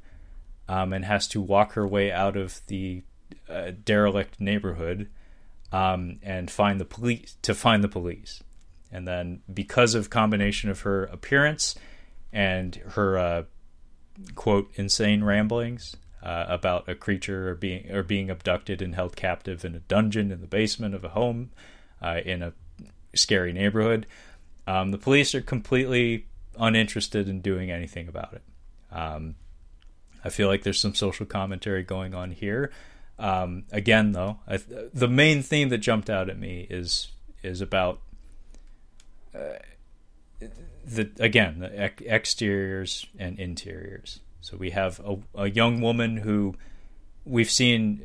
um, and has to walk her way out of the uh, derelict neighborhood um, and find the police to find the police. And then, because of combination of her appearance and her uh, quote insane ramblings, uh, about a creature or being or being abducted and held captive in a dungeon in the basement of a home uh, in a scary neighborhood. Um, the police are completely uninterested in doing anything about it. Um, I feel like there's some social commentary going on here. Um, again, though, I, the main theme that jumped out at me is is about uh, the again the ex- exteriors and interiors. So we have a, a young woman who we've seen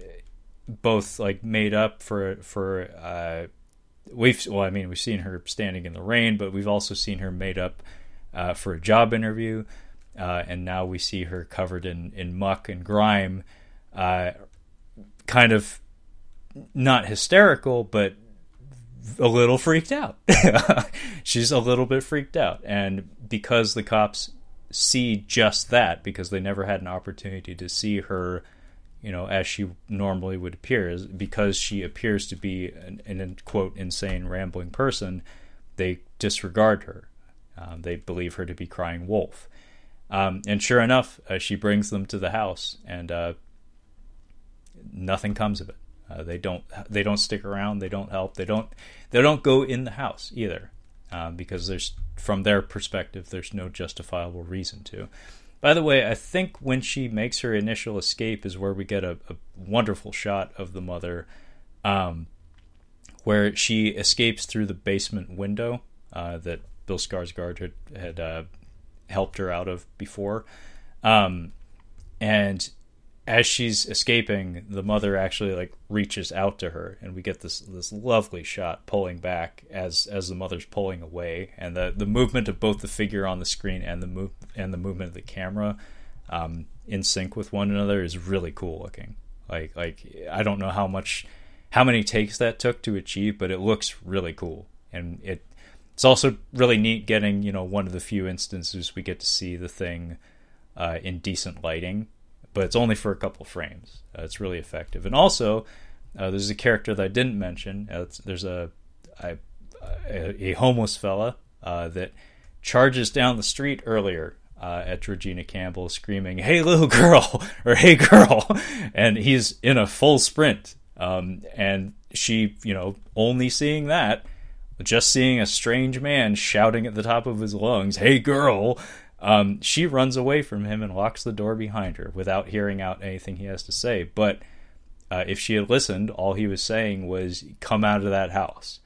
both like made up for for uh, we've well I mean we've seen her standing in the rain, but we've also seen her made up uh, for a job interview, uh, and now we see her covered in in muck and grime, uh, kind of not hysterical, but a little freaked out. She's a little bit freaked out, and because the cops see just that, because they never had an opportunity to see her, you know, as she normally would appear, because she appears to be an, an quote insane rambling person, they disregard her. Um, they believe her to be crying wolf. Um, and sure enough, uh, she brings them to the house, and uh, nothing comes of it. Uh, they don't they don't stick around. They don't help. They don't they don't go in the house either, um, because there's from their perspective there's no justifiable reason to. By the way, I think when she makes her initial escape is where we get a, a wonderful shot of the mother, um, where she escapes through the basement window uh, that Bill Skarsgård had, had uh, helped her out of before. Um, and as she's escaping, the mother actually like reaches out to her, and we get this this lovely shot pulling back as as the mother's pulling away, and the the movement of both the figure on the screen and the move and the movement of the camera um, in sync with one another is really cool looking. Like like I don't know how much how many takes that took to achieve, but it looks really cool, and it it's also really neat getting you know one of the few instances we get to see the thing uh, in decent lighting, but it's only for a couple frames. Uh, it's really effective, and also uh, there's a character that I didn't mention. Uh, there's a, a, a homeless fella uh, that charges down the street earlier uh, at Georgina Campbell, screaming, "Hey, little girl!" or "Hey, girl!" and he's in a full sprint. Um, and she, you know, only seeing that just seeing a strange man shouting at the top of his lungs, "Hey, girl!" Um, she runs away from him and locks the door behind her without hearing out anything he has to say. But uh, if she had listened, all he was saying was, "Come out of that house."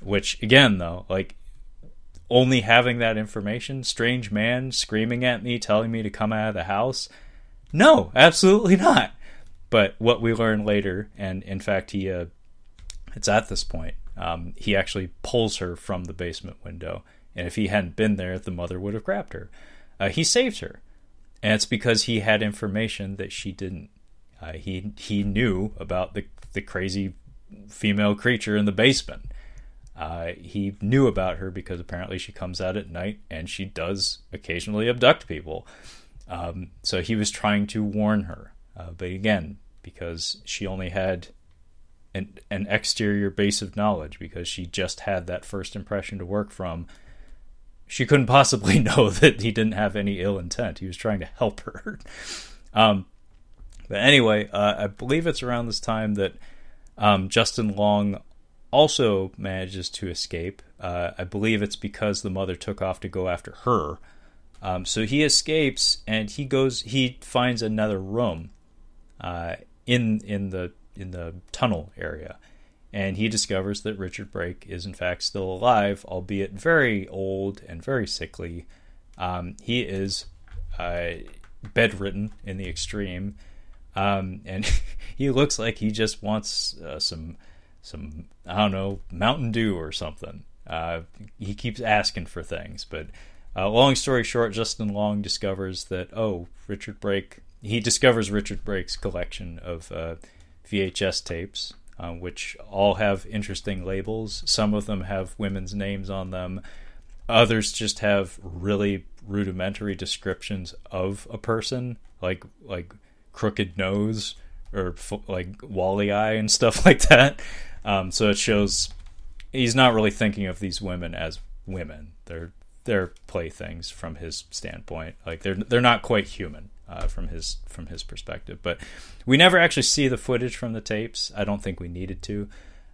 Which, again, though, like only having that information, strange man screaming at me, telling me to come out of the house. No, absolutely not. But what we learn later, and in fact, he uh, it's at this point um, he actually pulls her from the basement window. And if he hadn't been there, the mother would have grabbed her. Uh, he saved her, and it's because he had information that she didn't. Uh, he he knew about the the crazy female creature in the basement. Uh, he knew about her because apparently she comes out at night and she does occasionally abduct people. Um, so he was trying to warn her, uh, but again, because she only had an, an exterior base of knowledge because she just had that first impression to work from. She couldn't possibly know that he didn't have any ill intent. He was trying to help her. um, but anyway, uh, I believe it's around this time that um, Justin Long also manages to escape. Uh, I believe it's because the mother took off to go after her. Um, so he escapes and he goes. He finds another room uh, in in the in the tunnel area. And he discovers that Richard Brake is in fact still alive, albeit very old and very sickly. Um, he is uh, bedridden in the extreme, um, and he looks like he just wants uh, some some I don't know Mountain Dew or something. Uh, he keeps asking for things, but uh, long story short, Justin Long discovers that oh, Richard Brake. He discovers Richard Brake's collection of uh, VHS tapes, uh, which all have interesting labels. Some of them have women's names on them. Others just have really rudimentary descriptions of a person, like like crooked nose or like wally eye and stuff like that. Um, so it shows he's not really thinking of these women as women. They're they're playthings from his standpoint. Like they're they're not quite human. Uh, from his from his perspective. But we never actually see the footage from the tapes. I don't think we needed to.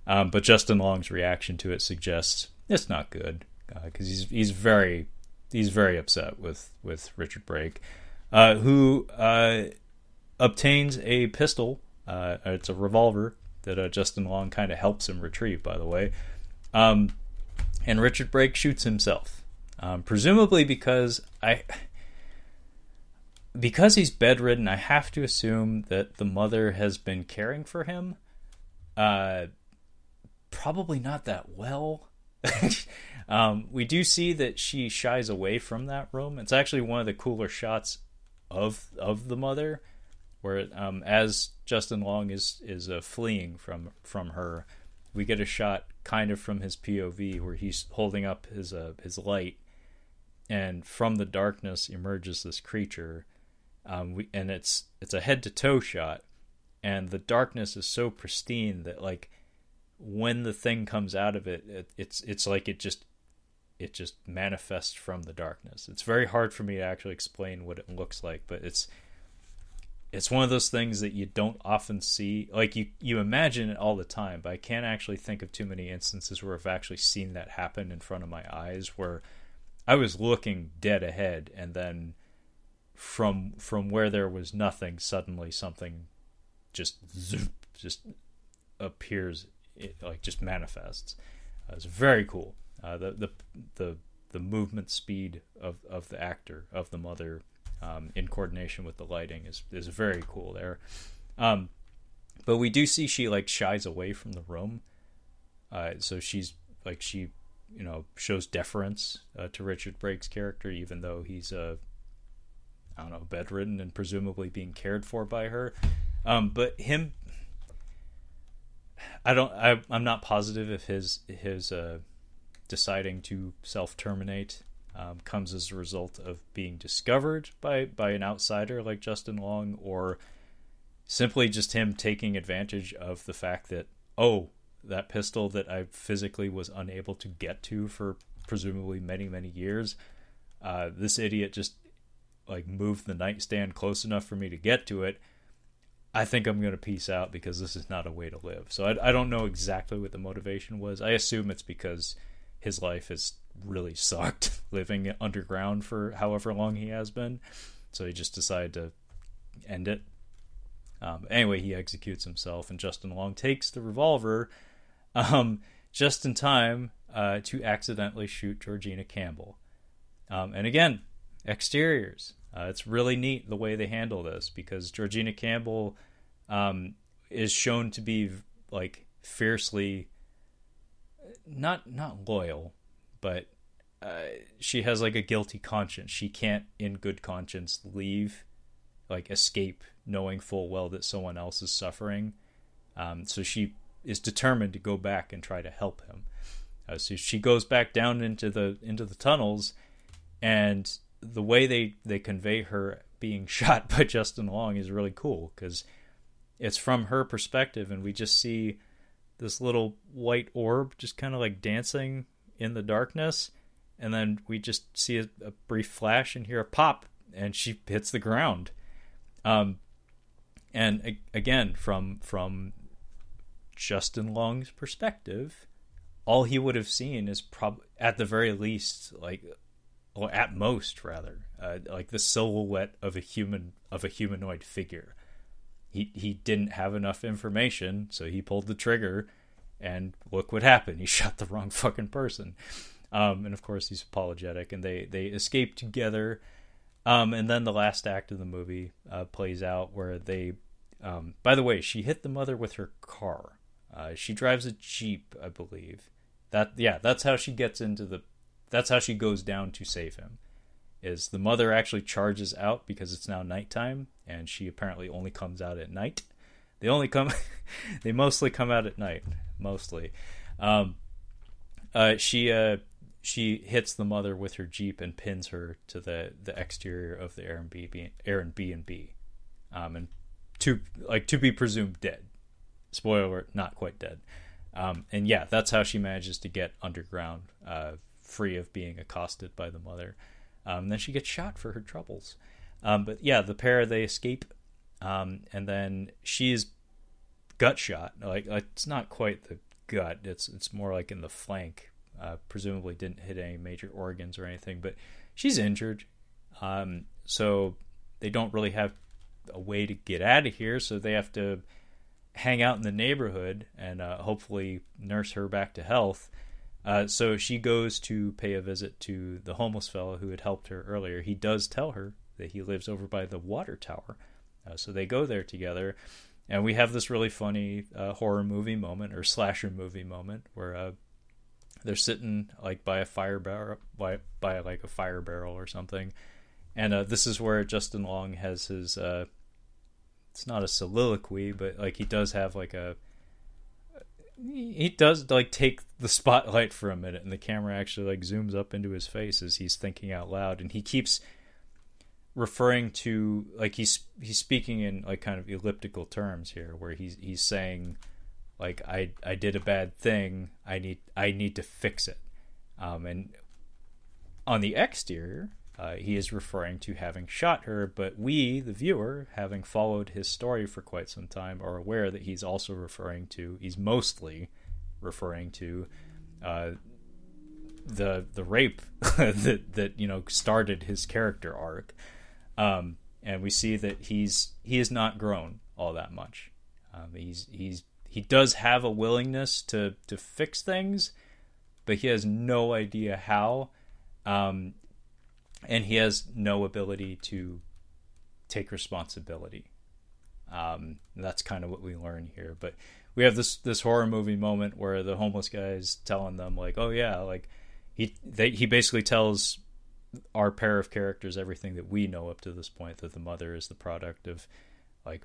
Um, but Justin Long's reaction to it suggests it's not good because uh, he's he's very he's very upset with with Richard Brake, uh, who uh, obtains a pistol. Uh, it's a revolver that uh, Justin Long kind of helps him retrieve. By the way, um, and Richard Brake shoots himself, um, presumably because I because he's bedridden, I have to assume that the mother has been caring for him. Uh, probably not that well. um, we do see that she shies away from that room. It's actually one of the cooler shots of of the mother, where um, as Justin Long is is uh, fleeing from from her, we get a shot kind of from his POV where he's holding up his uh, his light, and from the darkness emerges this creature um, we, and it's it's a head to toe shot, and the darkness is so pristine that like when the thing comes out of it, it it's it's like it just it just manifests from the darkness. It's very hard for me to actually explain what it looks like, but it's it's one of those things that you don't often see. Like you you imagine it all the time, but I can't actually think of too many instances where I've actually seen that happen in front of my eyes where I was looking dead ahead and then from from where there was nothing, suddenly something just zoop, just appears, it, like just manifests. Uh, it's very cool. Uh, the the the the movement speed of, of the actor of the mother um, in coordination with the lighting is is very cool there. Um, but we do see she like shies away from the room. Uh, so she's like she you know shows deference uh, to Richard Brake's character, even though he's a I don't know, bedridden and presumably being cared for by her. Um, but him, I don't. I, I'm not positive if his his uh, deciding to self terminate um, comes as a result of being discovered by by an outsider like Justin Long, or simply just him taking advantage of the fact that oh, that pistol that I physically was unable to get to for presumably many many years. Uh, this idiot just like move the nightstand close enough for me to get to it, I think I'm going to peace out because this is not a way to live. So I, I don't know exactly what the motivation was. I assume it's because his life has really sucked living underground for however long he has been. So he just decided to end it. Um, anyway, he executes himself, and Justin Long takes the revolver um, just in time uh, to accidentally shoot Georgina Campbell. Um, and again, exteriors. Uh, it's really neat the way they handle this because Georgina Campbell um, is shown to be like fiercely not not loyal, but uh, she has like a guilty conscience. She can't, in good conscience, leave, like escape, knowing full well that someone else is suffering. Um, so she is determined to go back and try to help him. Uh, so she goes back down into the into the tunnels, and the way they they convey her being shot by Justin Long is really cool because it's from her perspective, and we just see this little white orb just kind of like dancing in the darkness, and then we just see a, a, brief flash and hear a pop, and she hits the ground. Um, and again, from from Justin Long's perspective, all he would have seen is probably at the very least like or at most rather, uh, like the silhouette of a human of a humanoid figure. He he didn't have enough information, so he pulled the trigger, and look what happened. He shot the wrong fucking person. Um, and of course he's apologetic, and they they escape together. Um, and then the last act of the movie uh, plays out where they. Um, by the way, she hit the mother with her car. Uh, she drives a jeep, I believe. That yeah, that's how she gets into the that's how she goes down to save him. Is the mother actually charges out because it's now nighttime and she apparently only comes out at night. They only come, they mostly come out at night, mostly. Um, uh, she uh, she hits the mother with her jeep and pins her to the the exterior of the Airbnb Airbnb, um, and to like to be presumed dead. Spoiler: not quite dead. Um, and yeah, that's how she manages to get underground uh, free of being accosted by the mother. Um, then she gets shot for her troubles. Um, but yeah, the pair they escape, um, and then she's gut shot. Like it's not quite the gut; it's it's more like in the flank. Uh, presumably didn't hit any major organs or anything, but she's injured. Um, so they don't really have a way to get out of here, so they have to hang out in the neighborhood and uh, hopefully nurse her back to health. Uh, so she goes to pay a visit to the homeless fellow who had helped her earlier. He does tell her that he lives over by the water tower. Uh, so they go there together. And we have this really funny uh, horror movie moment or slasher movie moment where uh, they're sitting like by a fire barrel, by, by like a fire barrel or something. And uh, this is where Justin Long has his it's not a soliloquy, but like he does have like a he does like take the spotlight for a minute and the camera actually like zooms up into his face as he's thinking out loud and he keeps referring to like he's he's speaking in like kind of elliptical terms here where he's he's saying like I I did a bad thing. I need I need to fix it. Um and on the exterior uh, he is referring to having shot her, but we, the viewer, having followed his story for quite some time, are aware that he's also referring to, he's mostly referring to uh, the the rape that that you know started his character arc, um, and we see that he's he has not grown all that much. Um, he's he's he does have a willingness to to fix things, but he has no idea how. Um, and he has no ability to take responsibility. Um, that's kind of what we learn here. But we have this this horror movie moment where the homeless guy is telling them like, "Oh yeah, like he they, he basically tells our pair of characters everything that we know up to this point that the mother is the product of like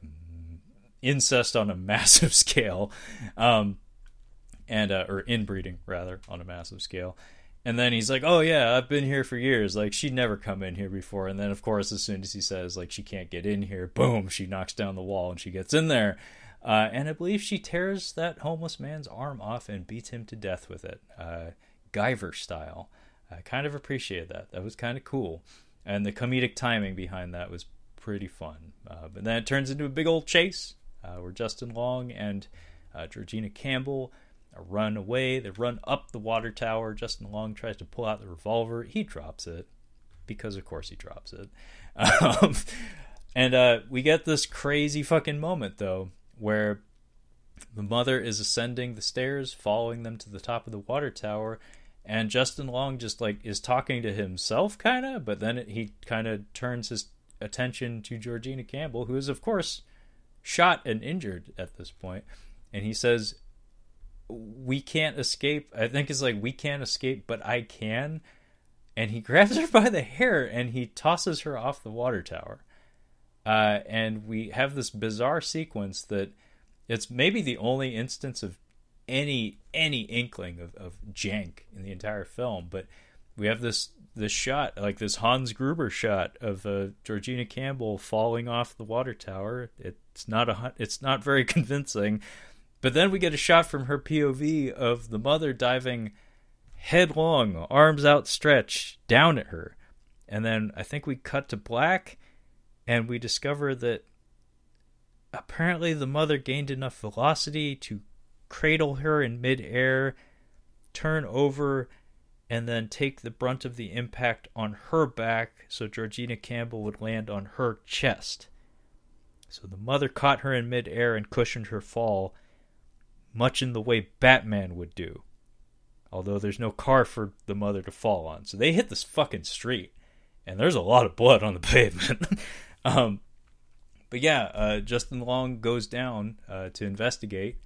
incest on a massive scale, um, and uh, or inbreeding rather on a massive scale, and then he's like, "Oh yeah, I've been here for years. Like she'd never come in here before." And then of course, as soon as he says like she can't get in here, boom, she knocks down the wall and she gets in there. Uh, and I believe she tears that homeless man's arm off and beats him to death with it, uh, Guyver style. I kind of appreciated that. That was kind of cool, and the comedic timing behind that was pretty fun. Uh, but then it turns into a big old chase uh, where Justin Long and uh, Georgina Campbell run away. They run up the water tower. Justin Long tries to pull out the revolver. He drops it because, of course, he drops it. Um, and uh, we get this crazy fucking moment though, where the mother is ascending the stairs, following them to the top of the water tower, and Justin Long just like is talking to himself, kind of, but then he kind of turns his attention to Georgina Campbell, who is, of course, shot and injured at this point, and he says, we can't escape. I think it's like we can't escape, but I can. And he grabs her by the hair and he tosses her off the water tower. Uh, and we have this bizarre sequence that it's maybe the only instance of any any inkling of, of jank in the entire film. But we have this this shot, like this Hans Gruber shot of uh, Georgina Campbell falling off the water tower. It's not a it's not very convincing but then we get a shot from her POV of the mother diving headlong, arms outstretched, down at her. And then I think we cut to black and we discover that apparently the mother gained enough velocity to cradle her in midair, turn over, and then take the brunt of the impact on her back so Georgina Campbell would land on her chest. So the mother caught her in midair and cushioned her fall, much in the way Batman would do. Although there's no car for the mother to fall on. So they hit this fucking street, and there's a lot of blood on the pavement. um, but yeah, uh, Justin Long goes down uh, to investigate,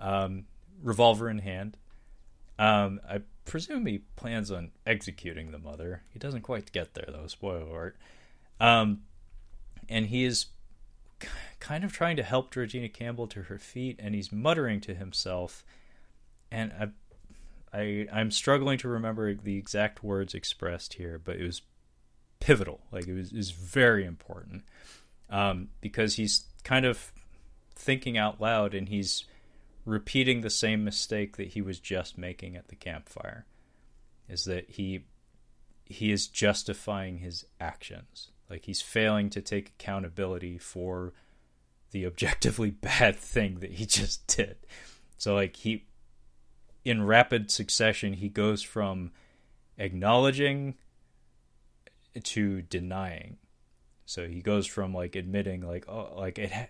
um, revolver in hand. Um, I presume he plans on executing the mother. He doesn't quite get there, though. Spoiler alert. Um, and he is kind of trying to help Georgina Campbell to her feet, and he's muttering to himself. And I, I, I'm struggling to remember the exact words expressed here, but it was pivotal. Like it was, is very important um, because he's kind of thinking out loud, and he's repeating the same mistake that he was just making at the campfire. Is that he he is justifying his actions Like he's failing to take accountability for the objectively bad thing that he just did. So like he in rapid succession he goes from acknowledging to denying. So he goes from like admitting like oh like it ha-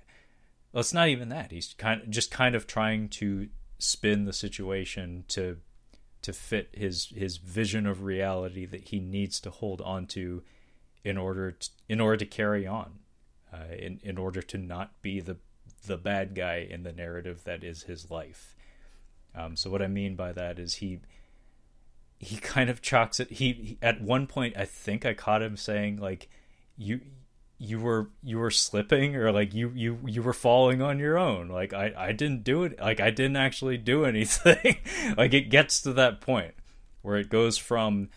well, it's not even that. He's kind of just kind of trying to spin the situation to to fit his his vision of reality that he needs to hold on to in order to, in order to carry on uh, in in order to not be the the bad guy in the narrative that is his life. Um, so what I mean by that is he he kind of chalks it he, he at one point I think I caught him saying like you you were you were slipping or like you you you were falling on your own. Like i i didn't do it like i didn't actually do anything. Like it gets to that point where it goes from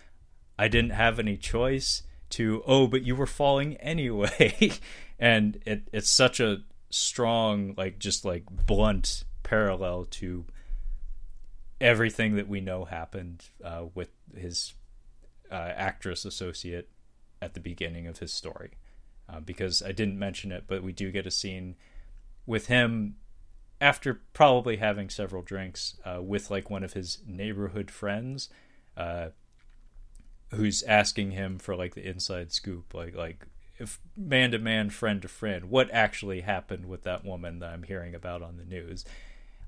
i didn't have any choice to oh but you were falling anyway. And it it's such a strong like just like blunt parallel to everything that we know happened uh, with his uh, actress associate at the beginning of his story. Uh, because I didn't mention it, but we do get a scene with him after probably having several drinks uh, with like one of his neighborhood friends uh, who's asking him for like the inside scoop like like if man to man friend to friend what actually happened with that woman that i'm hearing about on the news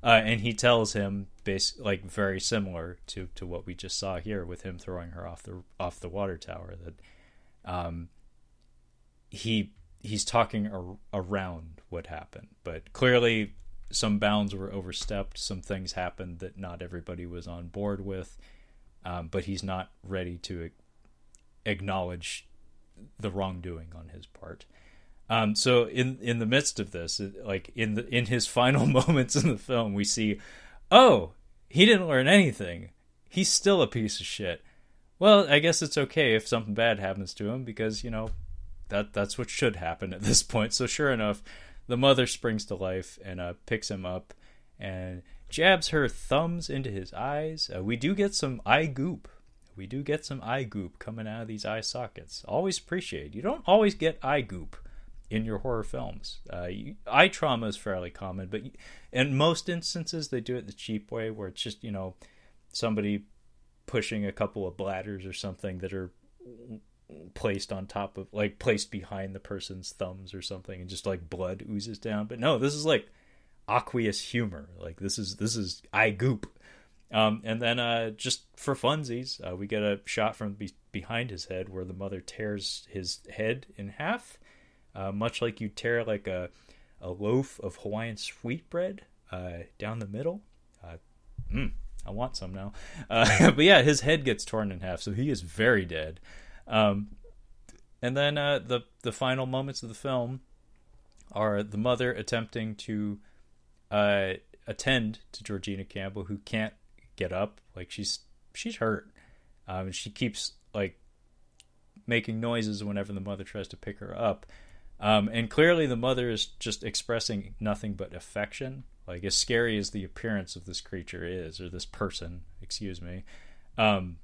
uh, and he tells him base like very similar to to what we just saw here with him throwing her off the off the water tower that um he he's talking ar- around what happened, but clearly some bounds were overstepped. Some things happened that not everybody was on board with, um, but he's not ready to acknowledge the wrongdoing on his part. Um, so in in the midst of this, like in the in his final moments in the film, we see, oh, he didn't learn anything. He's still a piece of shit. Well, I guess it's okay if something bad happens to him because you know that that's what should happen at this point. So sure enough, the mother springs to life and uh, picks him up and jabs her thumbs into his eyes. Uh, we do get some eye goop. We do get some eye goop coming out of these eye sockets. Always appreciate. You don't always get eye goop in your horror films. Uh, you, eye trauma is fairly common, but in most instances they do it the cheap way, where it's just you know somebody pushing a couple of bladders or something that are placed on top of like placed behind the person's thumbs or something and just like blood oozes down but no this is like aqueous humor. Like this is this is eye goop. Um, and then uh, just for funsies uh, we get a shot from be- behind his head where the mother tears his head in half. Uh, much like you tear like a, a loaf of hawaiian sweetbread uh, down the middle. Mm, i want some now. Uh, but yeah his head gets torn in half so he is very dead. Um, and then the the final moments of the film are the mother attempting to uh, attend to Georgina Campbell, who can't get up. Like she's she's hurt, um, and she keeps like making noises whenever the mother tries to pick her up. Um, and clearly, the mother is just expressing nothing but affection. Like as scary as the appearance of this creature is, or this person, excuse me, um,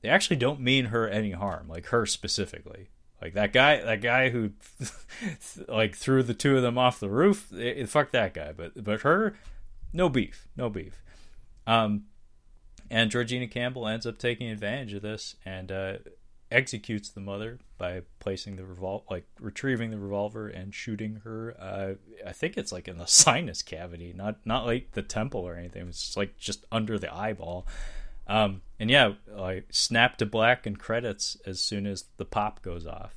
they actually don't mean her any harm, like her specifically. Like that guy, that guy who like threw the two of them off the roof. It, it, fuck that guy, but but her, no beef, no beef. Um, and Georgina Campbell ends up taking advantage of this and uh, executes the mother by placing the revol like retrieving the revolver and shooting her. Uh, I think it's like in the sinus cavity, not not like the temple or anything. It's like just under the eyeball. Um, and yeah, like snap to black and credits as soon as the pop goes off.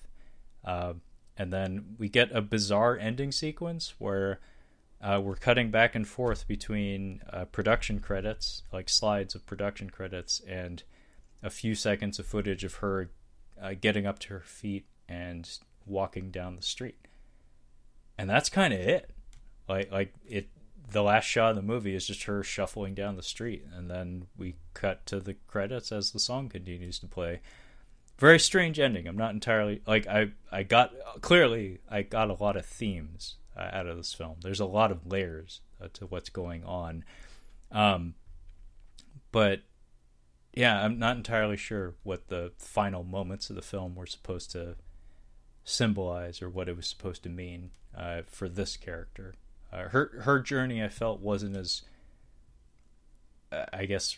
Uh, and then we get a bizarre ending sequence where uh, we're cutting back and forth between uh, production credits, like slides of production credits, and a few seconds of footage of her uh, getting up to her feet and walking down the street. And that's kind of it. Like, like it the last shot of the movie is just her shuffling down the street, and then we cut to the credits as the song continues to play. Very strange ending. I'm not entirely like I. I got clearly I got a lot of themes uh, out of this film. There's a lot of layers uh, to what's going on, um, but yeah, I'm not entirely sure what the final moments of the film were supposed to symbolize or what it was supposed to mean uh, for this character. Uh, her her journey, I felt, wasn't as I guess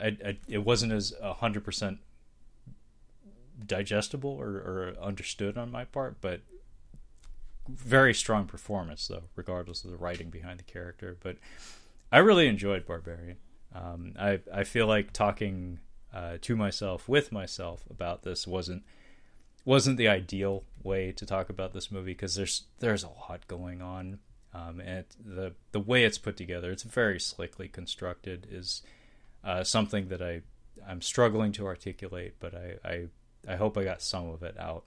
I, I, it wasn't as hundred percent digestible or, or understood on my part, but very strong performance though, regardless of the writing behind the character. But I really enjoyed Barbarian. Um, I I feel like talking uh, to myself with myself about this wasn't wasn't the ideal way to talk about this movie because there's there's a lot going on um, and the the way it's put together it's very slickly constructed is uh, something that I I'm struggling to articulate but I I, I hope I got some of it out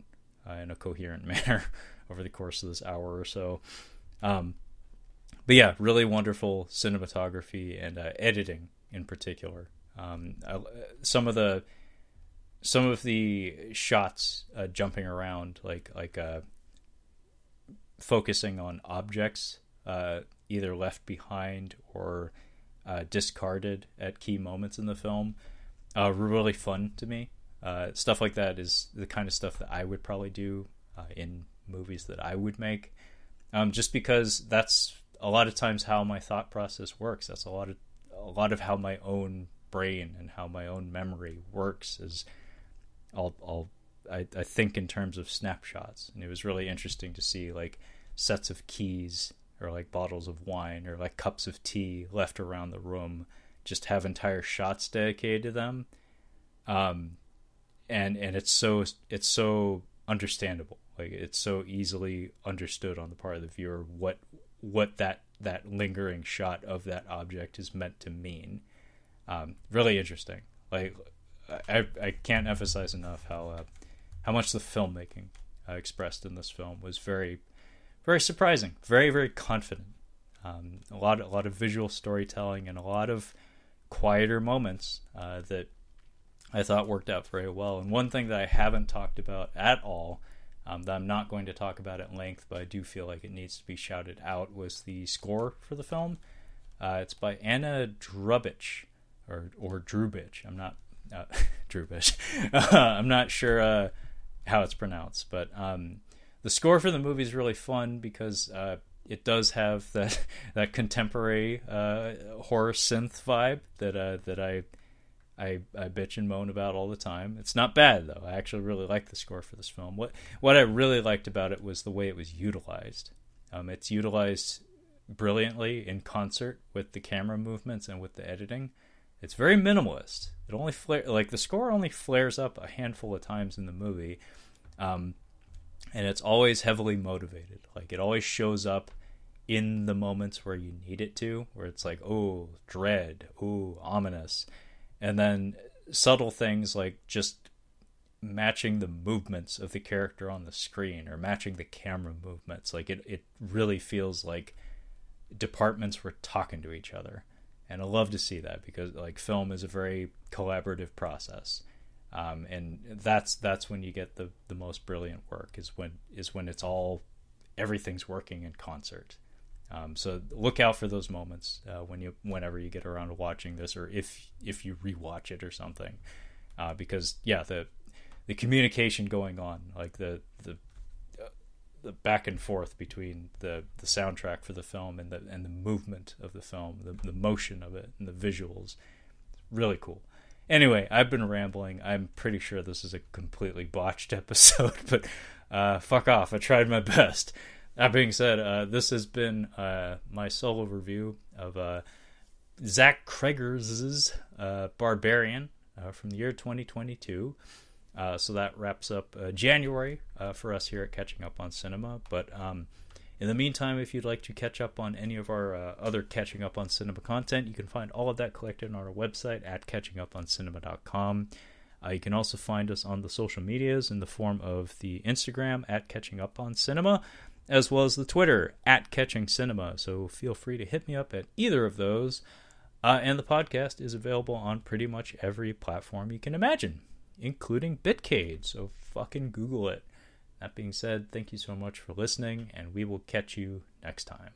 uh, in a coherent manner over the course of this hour or so. Um, but yeah really wonderful cinematography and uh, editing in particular. Um, I, some of the some of the shots uh, jumping around, like like uh, focusing on objects uh, either left behind or uh, discarded at key moments in the film, uh, were really fun to me. Uh, stuff like that is the kind of stuff that I would probably do in movies that I would make, um, just because that's a lot of times how my thought process works. That's a lot of a lot of how my own brain and how my own memory works is I'll I'll I, I think in terms of snapshots, and it was really interesting to see like sets of keys or like bottles of wine or like cups of tea left around the room, just have entire shots dedicated to them, um, and and it's so it's so understandable, like it's so easily understood on the part of the viewer what what that that lingering shot of that object is meant to mean. Um, really interesting. Like I I can't emphasize enough how uh, how much the filmmaking uh, expressed in this film was very very surprising, very very confident. Um, a lot a lot of visual storytelling and a lot of quieter moments uh, that I thought worked out very well. And one thing that I haven't talked about at all, um, that I'm not going to talk about at length, but I do feel like it needs to be shouted out, was the score for the film. Uh, it's by Anna Drubic or or Drubich. I'm not uh, Drubish. Uh, I'm not sure uh, how it's pronounced, but um, the score for the movie is really fun because uh, it does have that that contemporary uh, horror synth vibe that uh, that I, I I bitch and moan about all the time. It's not bad though. I actually really like the score for this film. What what I really liked about it was the way it was utilized. Um, it's utilized brilliantly in concert with the camera movements and with the editing. It's very minimalist. It only flare like the score only flares up a handful of times in the movie, um, and it's always heavily motivated. Like it always shows up in the moments where you need it to, where it's like oh dread, oh ominous, and then subtle things like just matching the movements of the character on the screen or matching the camera movements. Like it, it really feels like departments were talking to each other and I love to see that because like film is a very collaborative process, um, and that's that's when you get the the most brilliant work is when is when it's all everything's working in concert. Um, so look out for those moments uh, when you whenever you get around to watching this, or if if you rewatch it or something, uh, because yeah the the communication going on like the the the back and forth between the, the soundtrack for the film and the and the movement of the film, the, the motion of it and the visuals. Really cool. Anyway, I've been rambling. I'm pretty sure this is a completely botched episode, but uh, fuck off. I tried my best. That being said, uh, this has been uh, my solo review of uh, Zach Cregger's uh, Barbarian uh, from the year 2022. Uh, so that wraps up uh, January uh, for us here at Catching Up on Cinema. But um, in the meantime, if you'd like to catch up on any of our uh, other Catching Up on Cinema content, you can find all of that collected on our website at catchinguponcinema.com. Uh, you can also find us on the social medias in the form of the Instagram at Catching Up on Cinema, as well as the Twitter at Catching Cinema. So feel free to hit me up at either of those. Uh, and the podcast is available on pretty much every platform you can imagine including Bitcade. So fucking Google it. That being said, thank you so much for listening, and we will catch you next time.